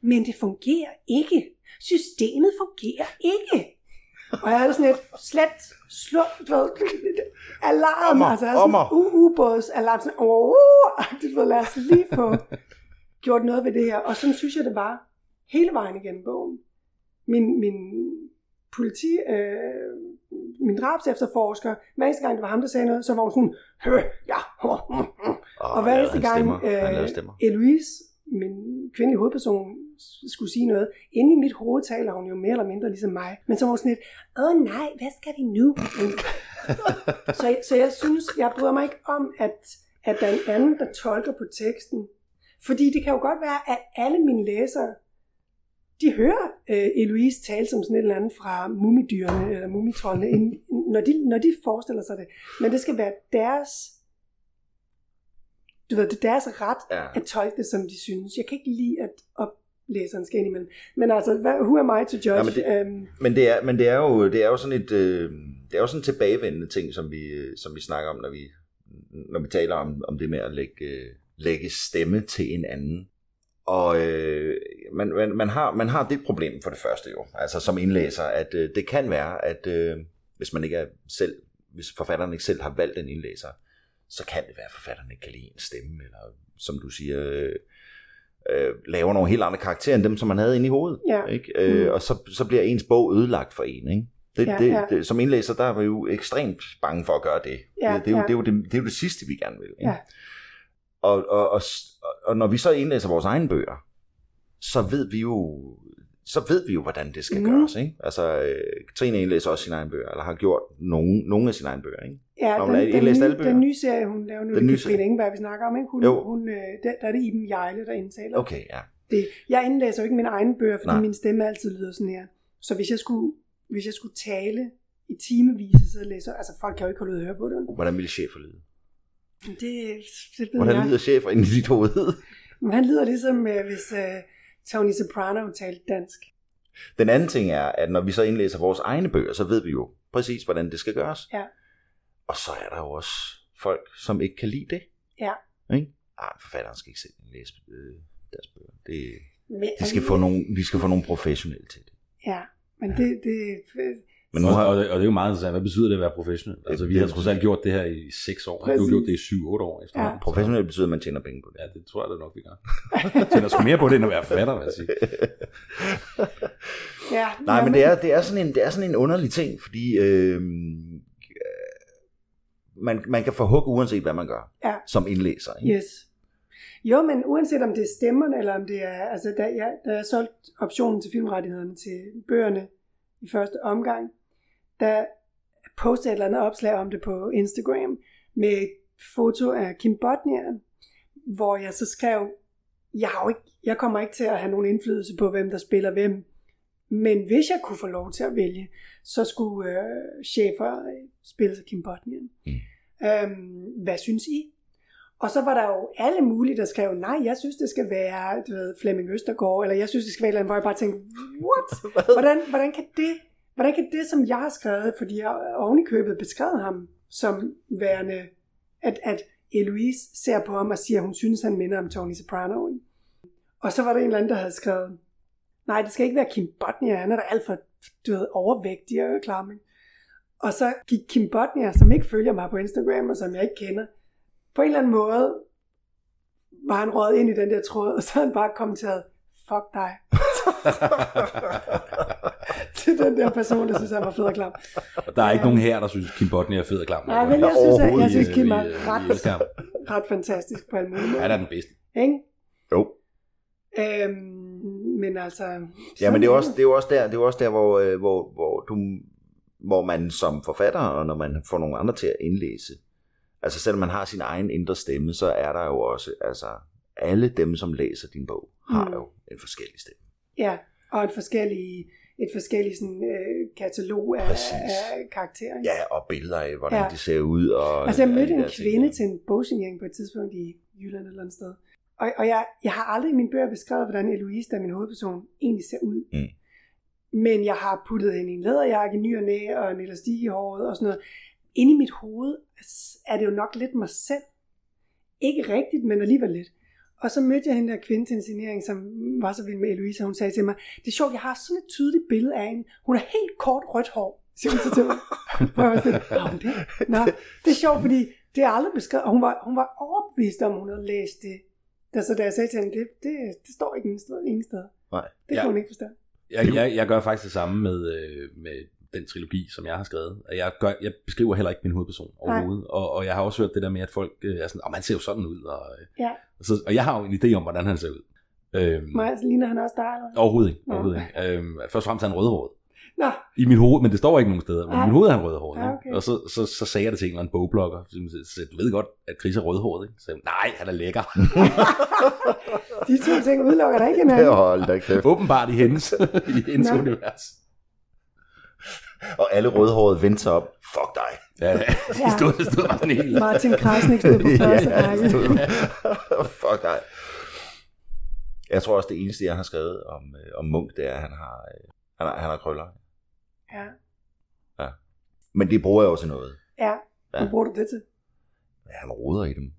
men det fungerer ikke. Systemet fungerer ikke. Og jeg havde sådan et slet, slå, du ved, *laughs* alarm, Ommer, altså jeg havde sådan en ubådsalarm, sådan, uh, du ved, lad os lige få *laughs* gjort noget ved det her. Og sådan synes jeg, det var hele vejen igennem bogen. Min, min politi, øh, min drabs efterforsker, hver eneste gang, det var ham, der sagde noget, så var hun sådan, hø, ja, hu, hu, hu. Oh, Og hver eneste gang øh. Eloise min kvindelige hovedperson skulle sige noget. Inde i mit hoved taler hun jo mere eller mindre ligesom mig. Men så var hun sådan lidt, åh nej, hvad skal vi nu? *laughs* så, så jeg synes, jeg bryder mig ikke om, at, at der er en anden, der tolker på teksten. Fordi det kan jo godt være, at alle mine læsere, de hører øh, Eloise tale som sådan et eller andet fra mumidyrene eller mumitrollene, når de, når de forestiller sig det. Men det skal være deres du ved, det er deres ret ja. at tolke det, som de synes. Jeg kan ikke lide, at oplæseren skal ind imellem. Men altså, hvad, who am I to judge? Ja, men, det, um, men, det er, men det er jo, det er jo sådan et, øh, det er jo sådan en tilbagevendende ting, som vi, som vi snakker om, når vi, når vi taler om, om det med at lægge, lægge stemme til en anden. Og øh, man, man, man, har, man har det problem for det første jo, altså som indlæser, at øh, det kan være, at øh, hvis man ikke er selv, hvis forfatteren ikke selv har valgt en indlæser, så kan det være, at forfatteren ikke kan lide en stemme, eller som du siger, øh, øh, laver nogle helt andre karakterer, end dem, som man havde inde i hovedet. Ja. Ikke? Øh, mm. Og så, så bliver ens bog ødelagt for en. Ikke? Det, ja, det, ja. Det, som indlæser, der er vi jo ekstremt bange for at gøre det. Ja, det, det, er jo, ja. det, er jo det, det er jo det sidste, vi gerne vil. Ikke? Ja. Og, og, og, og når vi så indlæser vores egne bøger, så ved vi jo så ved vi jo, hvordan det skal mm. gøres. Ikke? Altså, øh, Katrine indlæser også sine egne bøger, eller har gjort nogle, nogle af sine egne bøger. Ikke? Ja, den, den, den, nye, alle bøger. den nye serie, hun laver nu, den det er Katrine Ingeberg, vi snakker om. Ikke? Hun, jo. hun, øh, der, der er det Iben Jejle, der indtaler. Okay, ja. Det, jeg indlæser jo ikke mine egne bøger, fordi Nej. min stemme altid lyder sådan her. Så hvis jeg skulle, hvis jeg skulle tale i timevis, så læser, altså folk kan jo ikke holde ud at høre på det. Hvordan ville chefer lyde? Det, det ved Hvordan jeg. lyder chefer inde i dit hoved? Han lyder ligesom, øh, hvis øh, Tony Soprano talte dansk. Den anden ting er, at når vi så indlæser vores egne bøger, så ved vi jo præcis, hvordan det skal gøres. Ja. Og så er der jo også folk, som ikke kan lide det. Ja. Ikke? Ah, forfatteren skal ikke selv læse øh, deres bøger. Det, men, de, skal få nogle, de skal få nogle professionelle til det. Ja, men det, det, men nu har, og, det, og det er jo meget interessant, hvad betyder det at være professionel? Altså vi har trods alt gjort det her i 6 år, Præcis. du har gjort det i 7-8 år. Efter ja. Professionel betyder, at man tjener penge på det. Ja, det tror jeg da nok, vi gør. *laughs* tjener sgu mere på det, end at være forfatter, vil jeg sige. *laughs* ja, Nej, men det er, det, er sådan en, det er sådan en underlig ting, fordi øh, man, man kan få hug uanset hvad man gør, ja. som indlæser. Ikke? Yes. Jo, men uanset om det er stemmerne, eller om det er, altså da jeg, da jeg solgte optionen til filmrettighederne til bøgerne i første omgang, der postede et eller andet opslag om det på Instagram med et foto af Kim Botnia, hvor jeg så skrev, jeg, har ikke, jeg kommer ikke til at have nogen indflydelse på, hvem der spiller hvem, men hvis jeg kunne få lov til at vælge, så skulle øh, chefer øh, spille sig Kim Botnia. Mm. Øhm, hvad synes I? Og så var der jo alle mulige, der skrev, nej, jeg synes, det skal være du ved, Flemming Østergaard, eller jeg synes, det skal være, hvor jeg bare tænkte, what? *laughs* Hvordan, hvordan kan det Hvordan kan det, som jeg har skrevet, fordi jeg ovenikøbet beskrev beskrevet ham som værende, at, at Eloise ser på ham og siger, at hun synes, han minder om Tony Soprano. Og så var der en eller anden, der havde skrevet, nej, det skal ikke være Kim Botnia, han er da alt for du ved, overvægtig og klam. Og så gik Kim Botnia, som ikke følger mig på Instagram, og som jeg ikke kender, på en eller anden måde var han røget ind i den der tråd, og så havde han bare kommenteret, fuck dig. *laughs* til den der person, der synes, han var fed og klam. Og der er ikke nogen her, der synes, Kim Botnia er fed og klam. Nej, men jeg synes, at, jeg synes Kim er ret, ret fantastisk på alle mulige måder. Han er den bedste. Ikke? Jo. Øhm, men altså... Ja, men det er, også, det er jo også der, det er også der hvor, øh, hvor, hvor, du, hvor man som forfatter, og når man får nogle andre til at indlæse, altså selvom man har sin egen indre stemme, så er der jo også, altså alle dem, som læser din bog, har mm. jo en forskellig stemme. Ja, og en forskellig et forskelligt sådan, øh, katalog af, af karakterer. Ja, og billeder af, hvordan ja. de ser ud. Og, altså, jeg mødte en kvinde ting. til en bogsignering på et tidspunkt i Jylland eller andet sted. Og, og jeg, jeg har aldrig i min bøger beskrevet, hvordan Eloise, der er min hovedperson, egentlig ser ud. Mm. Men jeg har puttet hende i en læderjakke, ny og næ, og en elastik i håret og sådan noget. Inde i mit hoved er det jo nok lidt mig selv. Ikke rigtigt, men alligevel lidt. Og så mødte jeg hende der kvinde til en signering, som var så vild med Eloise, og hun sagde til mig, det er sjovt, jeg har sådan et tydeligt billede af hende. Hun har helt kort rødt hår, siger hun så til mig. *laughs* Hvor jeg var sådan, det? Nå, det er sjovt, fordi det er aldrig beskrevet, og hun var, hun var overbevist om, hun havde læst det. Da, så da jeg sagde til hende, det, det, det står ikke ingen sted. Ingen sted. Nej. Det kan ja. hun ikke forstå. Jeg, jeg, jeg gør faktisk det samme med, øh, med den trilogi, som jeg har skrevet. Jeg, gør, jeg beskriver heller ikke min hovedperson overhovedet. Og, og jeg har også hørt det der med, at folk øh, er sådan, oh, man ser jo sådan ud. Og, ja. og, så, og jeg har jo en idé om, hvordan han ser ud. Øhm, Mig, så ligner han også dig, eller? overhovedet ikke. Overhovedet ikke. Øhm, først og fremmest er han rødhåret. Nå, I mit hoved, men det står ikke nogen steder. Men i mit hoved er han rødhåret. Ja, okay. Og så, så, så sagde jeg det til en eller anden bogblogger. Så, så, du ved godt, at Chris er rødhåret. Ikke? Så jeg, nej, han er lækker. *laughs* de to ting udelukker der ikke hinanden. Hold da kæft. Åbenbart i hendes, *laughs* i hendes Nå. univers. Og alle rødhårede vendte sig op. Fuck dig. Ja, de *laughs* stod, de stod bare sådan helt... Martin Krasnik stod på *laughs* første Ja, række. stod- *laughs* Fuck dig. Jeg tror også, det eneste, jeg har skrevet om, øh, om Munk, det er, at han har, øh, han har, han har krøller. Ja, Men det bruger jeg jo til noget. ja. Ja. Hvad bruger du det til? Ja, han roder i dem.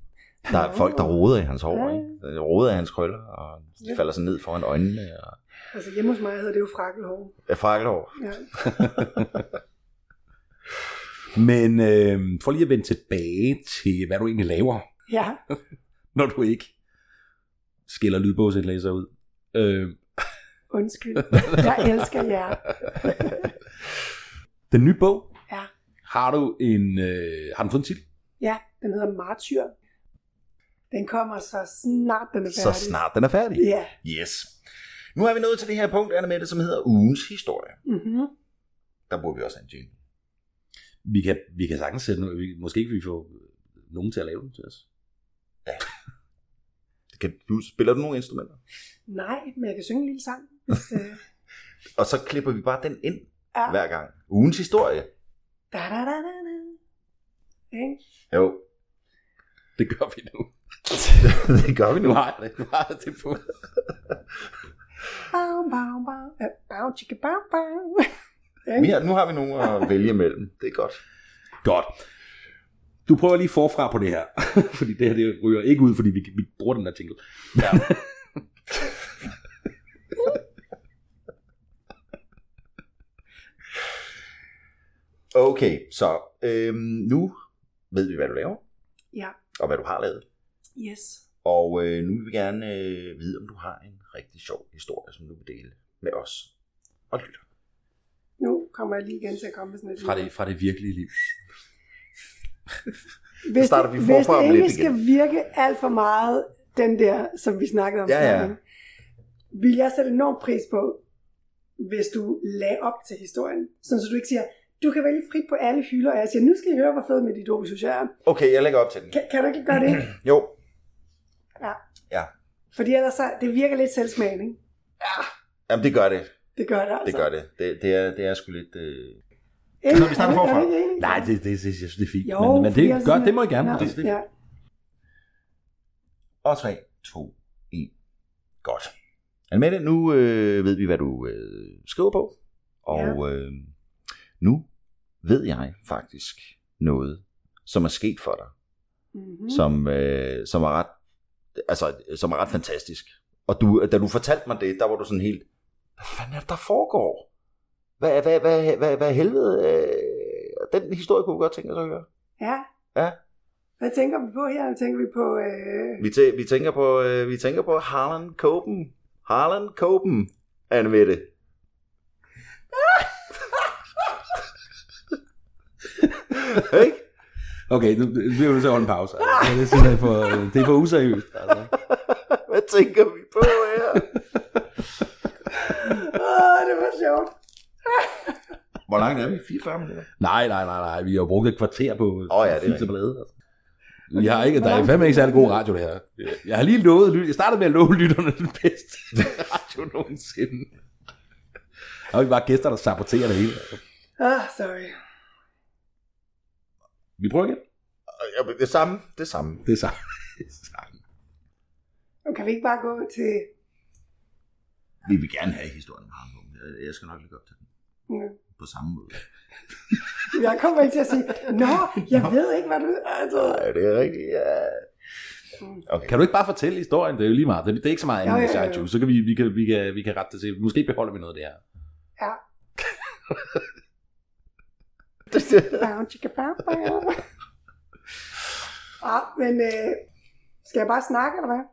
Der er folk, der roder i hans hår. Ja. Ikke? Der roder i hans krøller, og de Ja. falder så ned foran øjnene. Og... Altså hjemme hos mig hedder det jo frakkelhår. Ja, frakkelhår. Ja. *laughs* Men øh, for lige at vende tilbage til, hvad du egentlig laver, ja. *laughs* når du ikke skiller lydbogsindlæser ud. Øh, Undskyld. *laughs* Jeg elsker jer. den nye bog, Ja. har du en, øh, har den fået en titel? Ja, den hedder Martyr. Den kommer så snart den er Så færdig. snart den er færdig. Ja. Yes. Nu er vi nået til det her punkt, Anna Mette, som hedder ugens historie. Mm-hmm. Der burde vi også have en jingle. Vi kan, vi kan sagtens sætte noget, vi, måske ikke vi får nogen til at lave den til os. Kan du, spiller du nogle instrumenter? Nej, men jeg kan synge en lille sang. Hvis, øh, *laughs* Og så klipper vi bare den ind ja. hver gang. Ugens historie. Da, da, da, da, da. Ikke? Jo, Det gør vi nu. *laughs* det gør vi nu. Nu har jeg det, nu har jeg det på. *laughs* Bau, bau, bau. Ja, Bau, chicka. Vi Ikke? har, nu har vi nogen at vælge mellem. Det er godt. Godt. Du prøver lige forfra på det her, *laughs* fordi det her det ryger ikke ud, fordi vi, vi bruger den der jingle. Ja. *laughs* Okay, så øhm, nu ved vi, hvad du laver, Ja, og hvad du har lavet. yes. Og øh, nu vil vi gerne øh, vide, om du har en rigtig sjov historie, som du vil dele med os og lytter. Nu kommer jeg lige igen til at komme med sådan et Fra det, fra det virkelige liv. *laughs* Hvis, starter vi det, hvis det ikke skal virke alt for meget, den der, som vi snakkede om Ja, ja. vil jeg sætte enormt pris på, hvis du lagde op til historien. Sådan, så du ikke siger, du kan vælge frit på alle hylder, og jeg siger, nu skal I høre, hvor fed mit idol synes jeg er. Okay, jeg lægger op til den. Kan, kan du ikke gøre det? *clears throat* Jo, Ja. Ja. Fordi ellers så, det virker lidt selvsmagning. Ja, jamen det gør det. det gør det altså. Det gør det. Det, det, er, det er sgu lidt... Øh... Når vi starter Er er forfra. Nej, det, det, det, jeg synes, det er fint. Jo, men, men det, jeg gør, det må I gerne. Ja, Det, det, ja. Og 3, 2, 1. Godt. Annemette, nu øh, ved vi, hvad du øh, skriver på. Og øh, nu ved jeg faktisk noget, som er sket for dig. Mm-hmm. som, øh, som, er ret, altså, som er ret fantastisk. Og du, da du fortalte mig det, der var du sådan helt, hvad fanden er det, der foregår? Hvad, hvad, hvad, hvad, hvad helvede? Øh, den historie kunne vi godt tænke os at høre. Ja. Ja. Hvad tænker vi på her? Hvad tænker vi på... Øh... Vi, tæ- vi, tænker på, øh, vi tænker på Harlan Coben. Harlan Coben, Annemette. *laughs* Ikke? Okay, nu bliver vi nødt til at holde en pause. Altså. Det, er simpelthen for, det er for useriøst. Altså. *laughs* Hvad tænker vi på her? *laughs* Åh, det var sjovt. *laughs* Hvor langt er vi? 44 minutter? Nej, nej, nej, nej. Vi har jo brugt et kvarter på Åh, ja, det er rigtigt. blade. Altså. Har ikke, der er fandme ikke særlig god radio, det her. Jeg har lige lovet, jeg startede med at love lytterne den bedste radio nogensinde. Og vi bare gæster, der saboterer det hele. Ah, sorry. Vi prøver igen. Ja, det samme. Det samme. Det er samme. Det er samme. *laughs* Nu kan vi ikke bare gå til... Vi vil gerne have historien om Harlan Coben. Jeg- Jeg skal nok lægge op til den. Ja. På samme måde. *laughs* Jeg kommer ikke til at sige, Nå, jeg ved ikke, hvad du... Altså... Nej, det er rigtigt. Ja. Okay. Kan du ikke bare fortælle historien? Det er jo lige meget. Det, er ikke så meget andet jo. Shai Så kan vi, vi, kan, vi, kan, vi kan rette det til. Måske beholder vi noget af det her. Ja. *laughs* Bow, chicka, bow, bow. *laughs* *laughs* Ah, men øh, skal jeg bare snakke, eller hvad?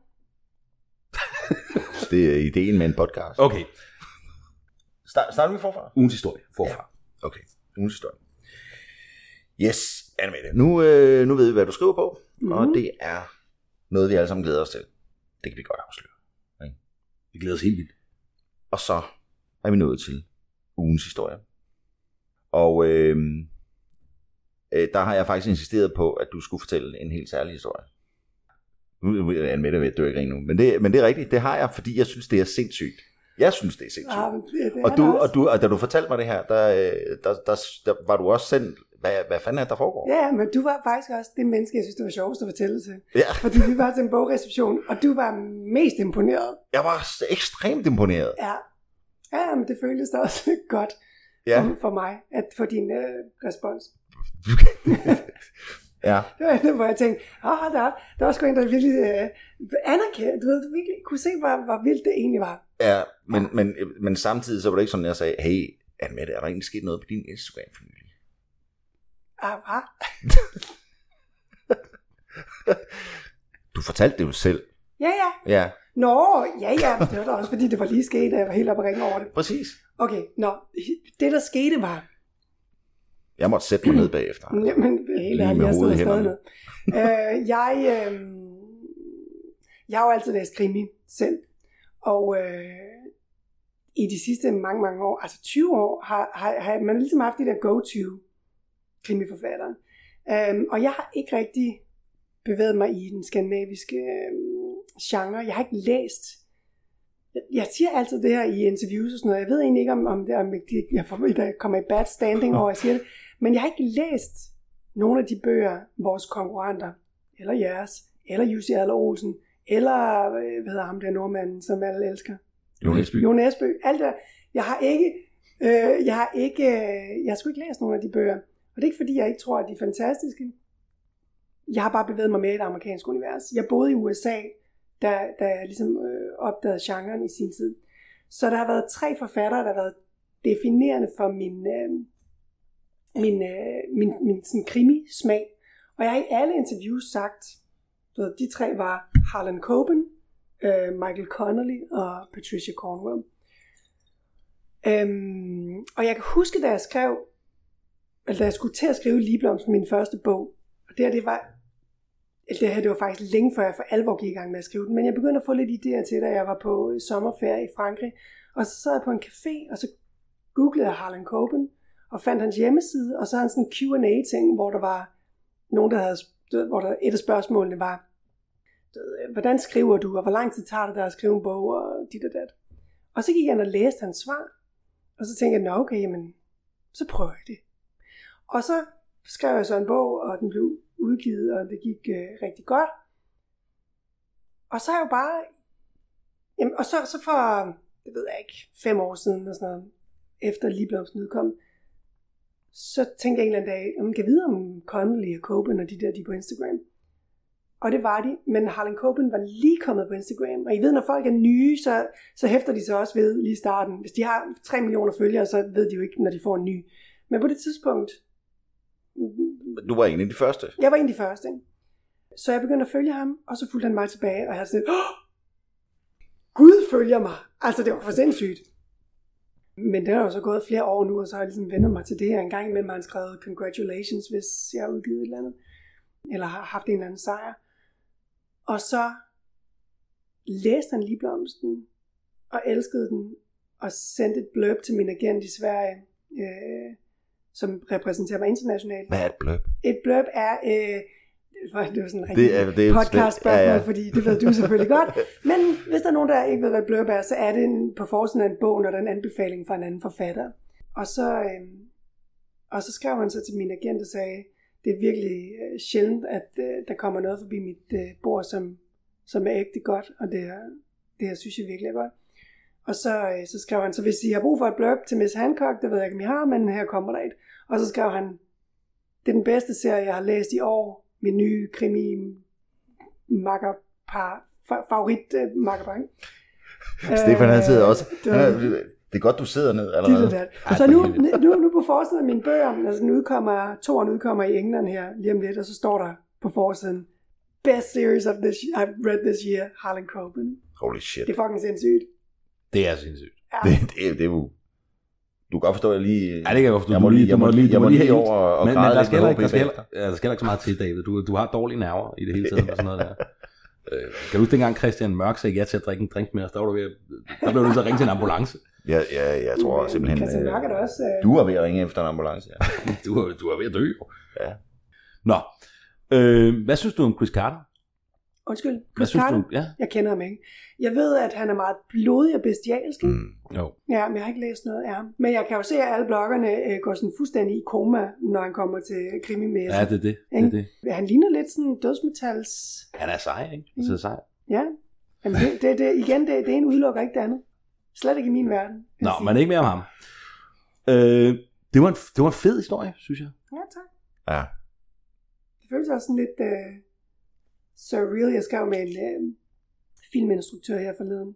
Det er ideen med en podcast. Okay, Start, starter vi forfra? ugens historie. Forfra. Okay, ugens historie. Yes, Annemette. Nu, øh, nu ved vi, hvad du skriver på, mm. og Mhm. det er noget, vi alle sammen glæder os til. Det kan vi godt afsløre. Ikke? Vi glæder os helt vildt. Og så er vi nået til ugens historie. Og øh, øh, der har jeg faktisk insisteret på, at du skulle fortælle en helt særlig historie. Nu er med det ved at dø ikke nu, men det, men det er rigtigt, det har jeg, fordi jeg synes, det er sindssygt. Jeg synes, det er sindssygt. Ja, det, det Og, du, og, du, og da du fortalte mig det her, der, øh, der, der, der var du også selv, hvad, hvad fanden er det, der foregår? Ja, men du var faktisk også det menneske, jeg synes, det var sjovest at fortælle til. Ja. *laughs* Fordi vi var til en bogreception, og du var mest imponeret. Jeg var ekstremt imponeret. Ja, ja men det føltes da også *laughs* godt Ja, for, for mig, at få din øh, respons. *laughs* ja. Det var det, hvor jeg tænkte, da op. Der var sgu en, der virkelig øh, anerkendte, du ved, du virkelig kunne se, hvor, hvor vildt det egentlig var. ja men, men, men samtidig så var det ikke sådan, at jeg sagde, hey, Annemette, er der egentlig sket noget på din Instagram for nylig? Ah, hvad? *laughs* Du fortalte det jo selv. Ja, ja. Ja, Nå, ja, ja. Det var da også, fordi det var lige sket, at jeg var helt oppe over det. præcis. Okay, nå. Det, der skete, var, Jeg måtte sætte mig ned bagefter. *clears throat* Jamen, helt ærligt, jeg sidder stadig ned. Øh, jeg, øh, jeg har jo altid læst krimi selv, og øh, i de sidste mange, mange år, altså 20 år, har, har, har man ligesom haft de der go-to krimiforfattere. Øh, og jeg har ikke rigtig bevæget mig i den skandinaviske øh, genre. Jeg har ikke læst jeg- siger altid det her i interviews og sådan noget. Jeg ved egentlig ikke, om, om, det, om jeg, får, jeg kommer i bad standing over, jeg siger det. Men jeg har ikke læst nogle af de bøger, vores konkurrenter, eller jeres, eller Jussi Adler Olsen, eller øh, hvad hedder ham der nordmanden, som alle elsker, Jon Esby. Jon Esbø, alt det. Jeg har ikke, øh, jeg har ikke, øh, jeg har sgu ikke læst nogle af de bøger. Og det er ikke fordi, jeg ikke tror, at de er fantastiske. Jeg har bare bevæget mig med i det amerikanske univers. Jeg boede i USA, da, da jeg ligesom øh, opdagede genren i sin tid. Så der har været tre forfattere, der har været definerende for min, øh, min, øh, min, min sådan krimi-smag. Og jeg har i alle interviews sagt, du ved, de tre var Harlan Coben, øh, Michael Connolly og Patricia Cornwell. Øhm, og jeg kan huske, da jeg skrev, eller da jeg skulle til at skrive Ligeblomst, min første bog, og det her, det var, Altså, det her, det var faktisk længe før jeg for alvor gik i gang med at skrive den, men jeg begyndte at få lidt idéer til, da jeg var på sommerferie i Frankrig, og så sad jeg på en café, og så googlede jeg Harlan Coben, og fandt hans hjemmeside, og så havde han sådan en Q&A-ting, hvor der var nogen, der havde, hvor der, et af spørgsmålene var, hvordan skriver du, og hvor lang tid tager det dig at skrive en bog, og dit og dat. Og så gik jeg ind og læste hans svar, og så tænkte jeg, nå okay, jamen, så prøver jeg det. Og så skrev jeg så en bog, og den blev udgivet, og det gik øh, rigtig godt. Og så er jeg jo bare, jamen, og så, så for, det ved jeg ikke, fem år siden, eller sådan noget, efter Ligeblomsten udkom, så tænkte jeg en eller anden dag, om jeg kan vide om Connelly og Coben og de der, de er på Instagram. Og det var de, men Harlan Coben var lige kommet på Instagram. Og I ved, når folk er nye, så, så hæfter de sig også ved lige i starten. Hvis de har 3 millioner følgere, så ved de jo ikke, når de får en ny. Men på det tidspunkt, du var en af de første. jeg var en af de første. Ikke? Så jeg begyndte at følge ham, og så fulgte han mig tilbage, og jeg havde sådan, oh, Gud følger mig. Altså, det var for sindssygt. Men det har jo så gået flere år nu, og så har jeg ligesom vendt mig til det her. En gang imellem har han skrevet congratulations, hvis jeg har udgivet et eller andet. Eller har haft en eller anden sejr. Og så læste han lige blomsten, og elskede den, og sendte et blurb til min agent i Sverige, øh, som repræsenterer mig internationalt. Hvad er et bløb? Et blurb er, øh, det var var sådan en Det rigtig er- det er- podcast spørgsmål, ja, ja, fordi det ved du selvfølgelig godt. Men hvis der er nogen, der ikke ved, hvad blurb er, så er det en, på forsiden af en bog, når der er en anbefaling fra en anden forfatter. Og så, øh, og så skrev han så til min agent og sagde, det er virkelig øh, sjældent, at øh, der kommer noget forbi mit øh, bord, som, som er ægte godt, og det, er, det her synes jeg virkelig er godt. Og så, øh, så skrev han, så hvis I har brug for et blurb til Miss Hancock, det ved jeg ikke, om I har, men her kommer der et. Og så skrev han, det er den bedste serie, jeg har læst i år. Min nye krimi makkerpar, fa- favorit øh, makkerpar. *laughs* Stefan han sidder også. det var- er, det er godt, du sidder ned allerede. og dat. Ej, Så nu, nu, nu på forsiden af mine bøger, altså den udkommer, toren udkommer i England her lige om lidt, og så står der på forsiden, best series of this, I've read this year, Harlan Coben. Holy shit. Det er fucking sindssygt. Det er sindssygt. Ja. Det, det, er- det er jo... Du kan godt forstå, at jeg lige... Ja, det kan jeg godt forstå. Jeg Du må lige, jeg må lige, jeg må lige helt- herover og men, men der skal, med heller ikke, der, skal, heller, ja, der skal heller ikke så meget til, David. Du, du har dårlige nerver i det hele taget. og sådan noget der. *laughs* Øh, kan du huske dengang Christian Mørk sagde ja til at drikke en drink med os? Der, var du ved, at- der blev du nødt til at ringe til en ambulance. Ja, ja, jeg tror simpelthen... Christian øh, Mørk er da også... Øh, Du er ved at ringe efter en ambulance, ja. *laughs* Du, er- du er ved at dø, jo. Ja. Nå, øh, hvad synes du om Chris Carter? Undskyld, Hvad Chris synes Carter. du? Ja. Jeg kender ham ikke. Jeg ved, at han er meget blodig og bestialsk. Mm. Mm. Jo. Ja, men jeg har ikke læst noget af ham. Men jeg kan jo se, at alle bloggerne øh, går sådan fuldstændig i koma, når han kommer til krimimæssigt. Ja, det er det. det, er det. Han ligner lidt sådan en dødsmetals... Han er sej, ikke? Han er sej. Ja. Jamen, det, det, det, igen, det, det ene udelukker ikke det andet. Slet ikke i min verden. Nå, sige. men ikke mere om ham. Øh, det, var en, det var en fed historie, synes jeg. Ja, tak. Ja. Det føles også sådan lidt uh, surreal. Jeg skrev med en uh, filminstruktør her forleden,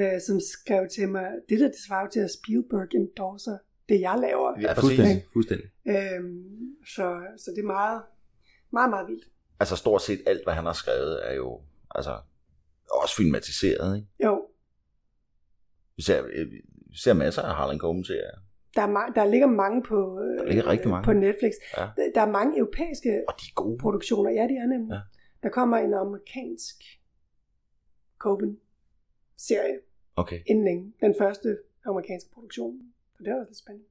uh, som skrev til mig, det der det svarer til, at Spielberg endorser det, jeg laver. Ja, fuldstændig. fuldstændig. Øhm, så, så det er meget, meget, meget vildt. Altså stort set alt, hvad han har skrevet, er jo altså, også filmatiseret. Ikke? Jo, Vi, ser, øh, vi ser masser af Harlan Coben-serier. der, er ma- der ligger mange på, øh, Der ligger rigtig mange. på Netflix. Ja. Der, der er mange europæiske Og de er gode. produktioner. Ja, de er nemlig. Ja. Der kommer en amerikansk Coben-serie Okay. inden længe. Den første amerikanske produktion. Og det er også lidt spændende.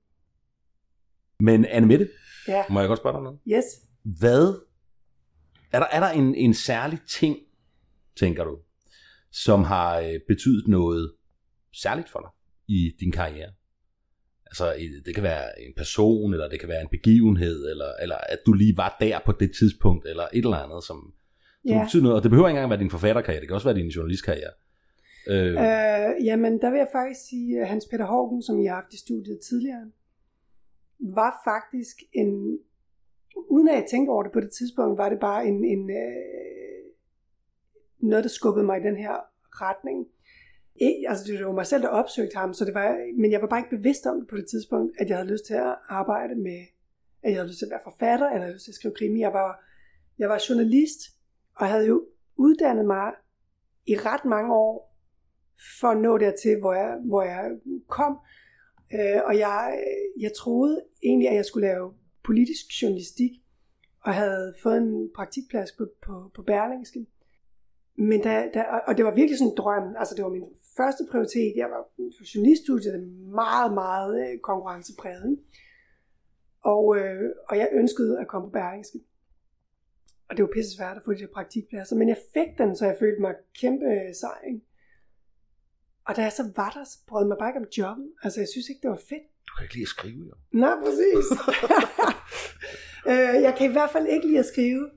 Men Anne Mette, Ja, må jeg godt spørge dig noget? yes. Hvad? Er der, er der en, en særlig ting, tænker du, som har øh, betydet noget særligt for dig i din karriere? Altså, det kan være en person, eller det kan være en begivenhed, eller, eller at du lige var der på det tidspunkt, eller et eller andet, som, som Ja. betyder noget. Og det behøver ikke engang være din forfatterkarriere, det kan også være din journalistkarriere. Øh, Øh, jamen, der vil jeg faktisk sige, at Hans Peter Hågen, som I har haft i studiet tidligere, var faktisk en, uden at jeg tænkte over det på det tidspunkt, var det bare en, en øh, noget, der skubbede mig i den her retning. Ikke, altså det var mig selv, der opsøgte ham, så det var, men jeg var bare ikke bevidst om det på det tidspunkt, at jeg havde lyst til at arbejde med, at jeg havde lyst til at være forfatter, eller jeg havde lyst til at skrive krimi. Jeg var, jeg var journalist, og havde jo uddannet mig i ret mange år, for at nå dertil, hvor jeg, hvor jeg kom. Øh, og jeg, jeg troede egentlig, at jeg skulle lave politisk journalistik, og havde fået en praktikplads på, på, på Berlingske. Men da, da, og det var virkelig sådan en drøm. Altså det var min første prioritet. Jeg var på journaliststudiet, det er meget, meget øh, konkurrencepræget. Ikke? Og, øh, og jeg ønskede at komme på Berlingske. Og det var pisse svært at få de der praktikpladser. Men jeg fik den, så jeg følte mig kæmpe øh, sej. Ikke? Og da jeg så var der, så brød mig bare ikke om jobben. Altså jeg synes ikke, det var fedt. Du kan ikke lide at skrive, jo. Nå, præcis. *laughs* øh, jeg kan i hvert fald ikke lide at skrive,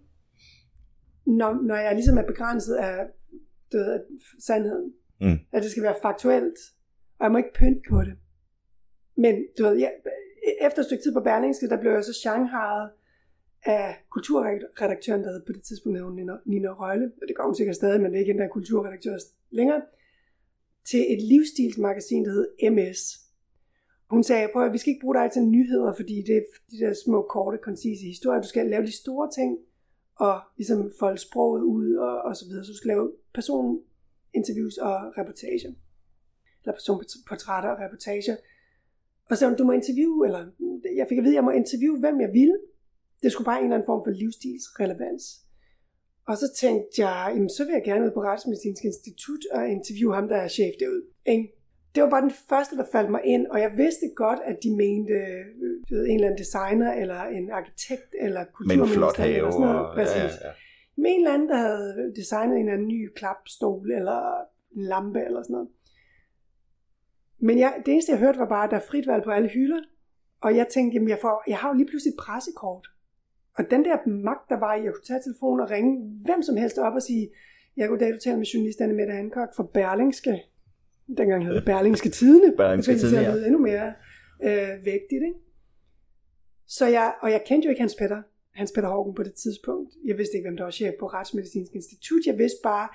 når, når jeg ligesom er begrænset af du ved, af sandheden. Mm. At det skal være faktuelt, og jeg må ikke pynte på det. Men du ved, jeg, efter et stykke tid på Berlingske, der blev jeg så shanghajet af kulturredaktøren, der hed på det tidspunkt hed Nina, Nina Røgle, og det gør hun sikkert stadig, men det er ikke den der kulturredaktør længere, til et livsstilsmagasin, der hed MS. Hun sagde, prøv at vi skal ikke bruge dig til nyheder, fordi det er de der små, korte, koncise historier. Du skal lave de store ting, og ligesom folde sproget ud, og, og så videre. Så du skal lave personinterviews og reportager. Eller personportrætter og reportager. Og så du må interviewe, eller jeg fik at vide, at jeg må interviewe, hvem jeg ville. Det skulle bare en eller anden form for livsstilsrelevans. Og så tænkte jeg, jamen, så vil jeg gerne ud på Retsmedicinsk Institut og interviewe ham, der er chef derude. Ikke? Det var bare den første, der faldt mig ind, og jeg vidste godt, at de mente øh, ved, en eller anden designer, eller en arkitekt, eller kulturminister. eller sådan noget. Og, Præcis. ja, ja. Med en eller anden, der havde designet en eller anden ny klapstol, eller en lampe, eller sådan noget. Men jeg, det eneste, jeg hørte, var bare, at der er frit valg på alle hylder. Og jeg tænkte, jamen jeg, får, jeg har jo lige pludselig et pressekort. Og den der magt, der var i, at jeg kunne tage telefonen og ringe hvem som helst op og sige, jeg kunne dag, du taler med journalist Anne Mette Hancock for Berlingske. Dengang hed det Berlingske Tidene. Berlingske Det det Tidene, ja. lyde endnu mere øh, vægtigt, ikke? Så jeg, og jeg kendte jo ikke Hans Peter, Hans Peter Hågen på det tidspunkt. Jeg vidste ikke, hvem der var chef på Retsmedicinsk Institut. Jeg vidste bare,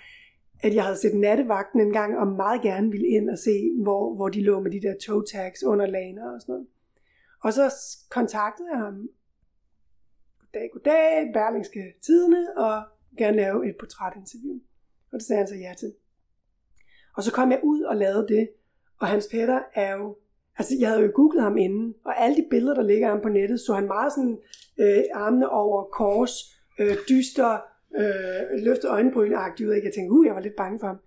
at jeg havde set nattevagten en gang, og meget gerne ville ind og se, hvor, hvor de lå med de der toe tags under laner og sådan noget. Og så kontaktede jeg ham. Goddag, goddag, Berlingske Tidene, og gerne lave et portrætinterview. Og det sagde han så ja til. Og så kom jeg ud og lavede det, og Hans Peter er jo, altså jeg havde jo googlet ham inden, og alle de billeder, der ligger ham på nettet, så han meget sådan øh, armene over kors, øh, dyster, øh, løftede øjenbryn-agtigt ud, ikke? Jeg tænkte, uh, jeg var lidt bange for ham.